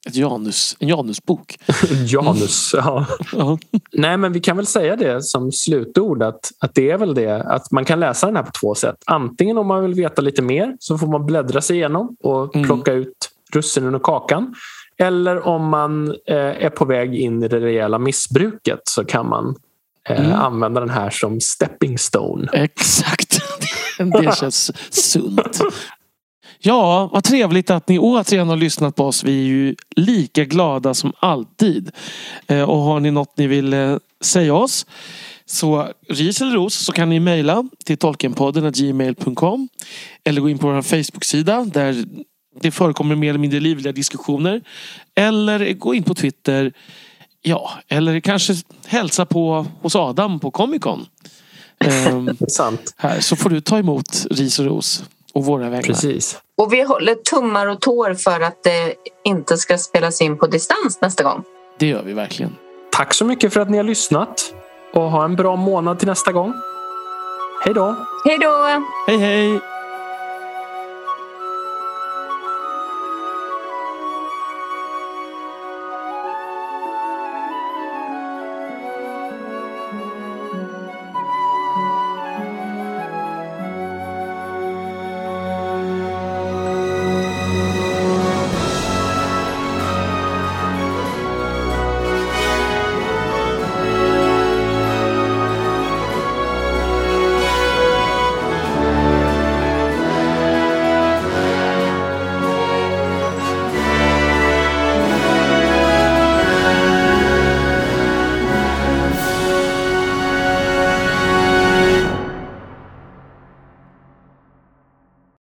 Ett Janus, en Janusbok. Janus. Ja. Ja. Nej, men vi kan väl säga det som slutord att, att det är väl det att man kan läsa den här på två sätt. Antingen om man vill veta lite mer så får man bläddra sig igenom och Mm. plocka ut russinen och kakan. Eller om man eh, är på väg in i det rejäla missbruket så kan man eh, Mm. använda den här som stepping stone. Exakt. Det känns sunt. Ja, vad trevligt att ni återigen har lyssnat på oss. Vi är ju lika glada som alltid. Eh, Och har ni något ni vill säga oss så ris eller ros så kan ni mejla till tolkenpodden gmail.com eller gå in på vår Facebook-sida där det förekommer mer eller mindre livliga diskussioner. Eller gå in på Twitter. Ja, eller kanske hälsa på hos Adam på Comic Con. Ehm, Sant. här så får du ta emot ris och ros och våra vägnar. Precis. Och vi håller tummar och tår för att det inte ska spelas in på distans nästa gång. Det gör vi verkligen. Tack så mycket för att ni har lyssnat och ha en bra månad till nästa gång. Hej då! Hej då! Hej hej!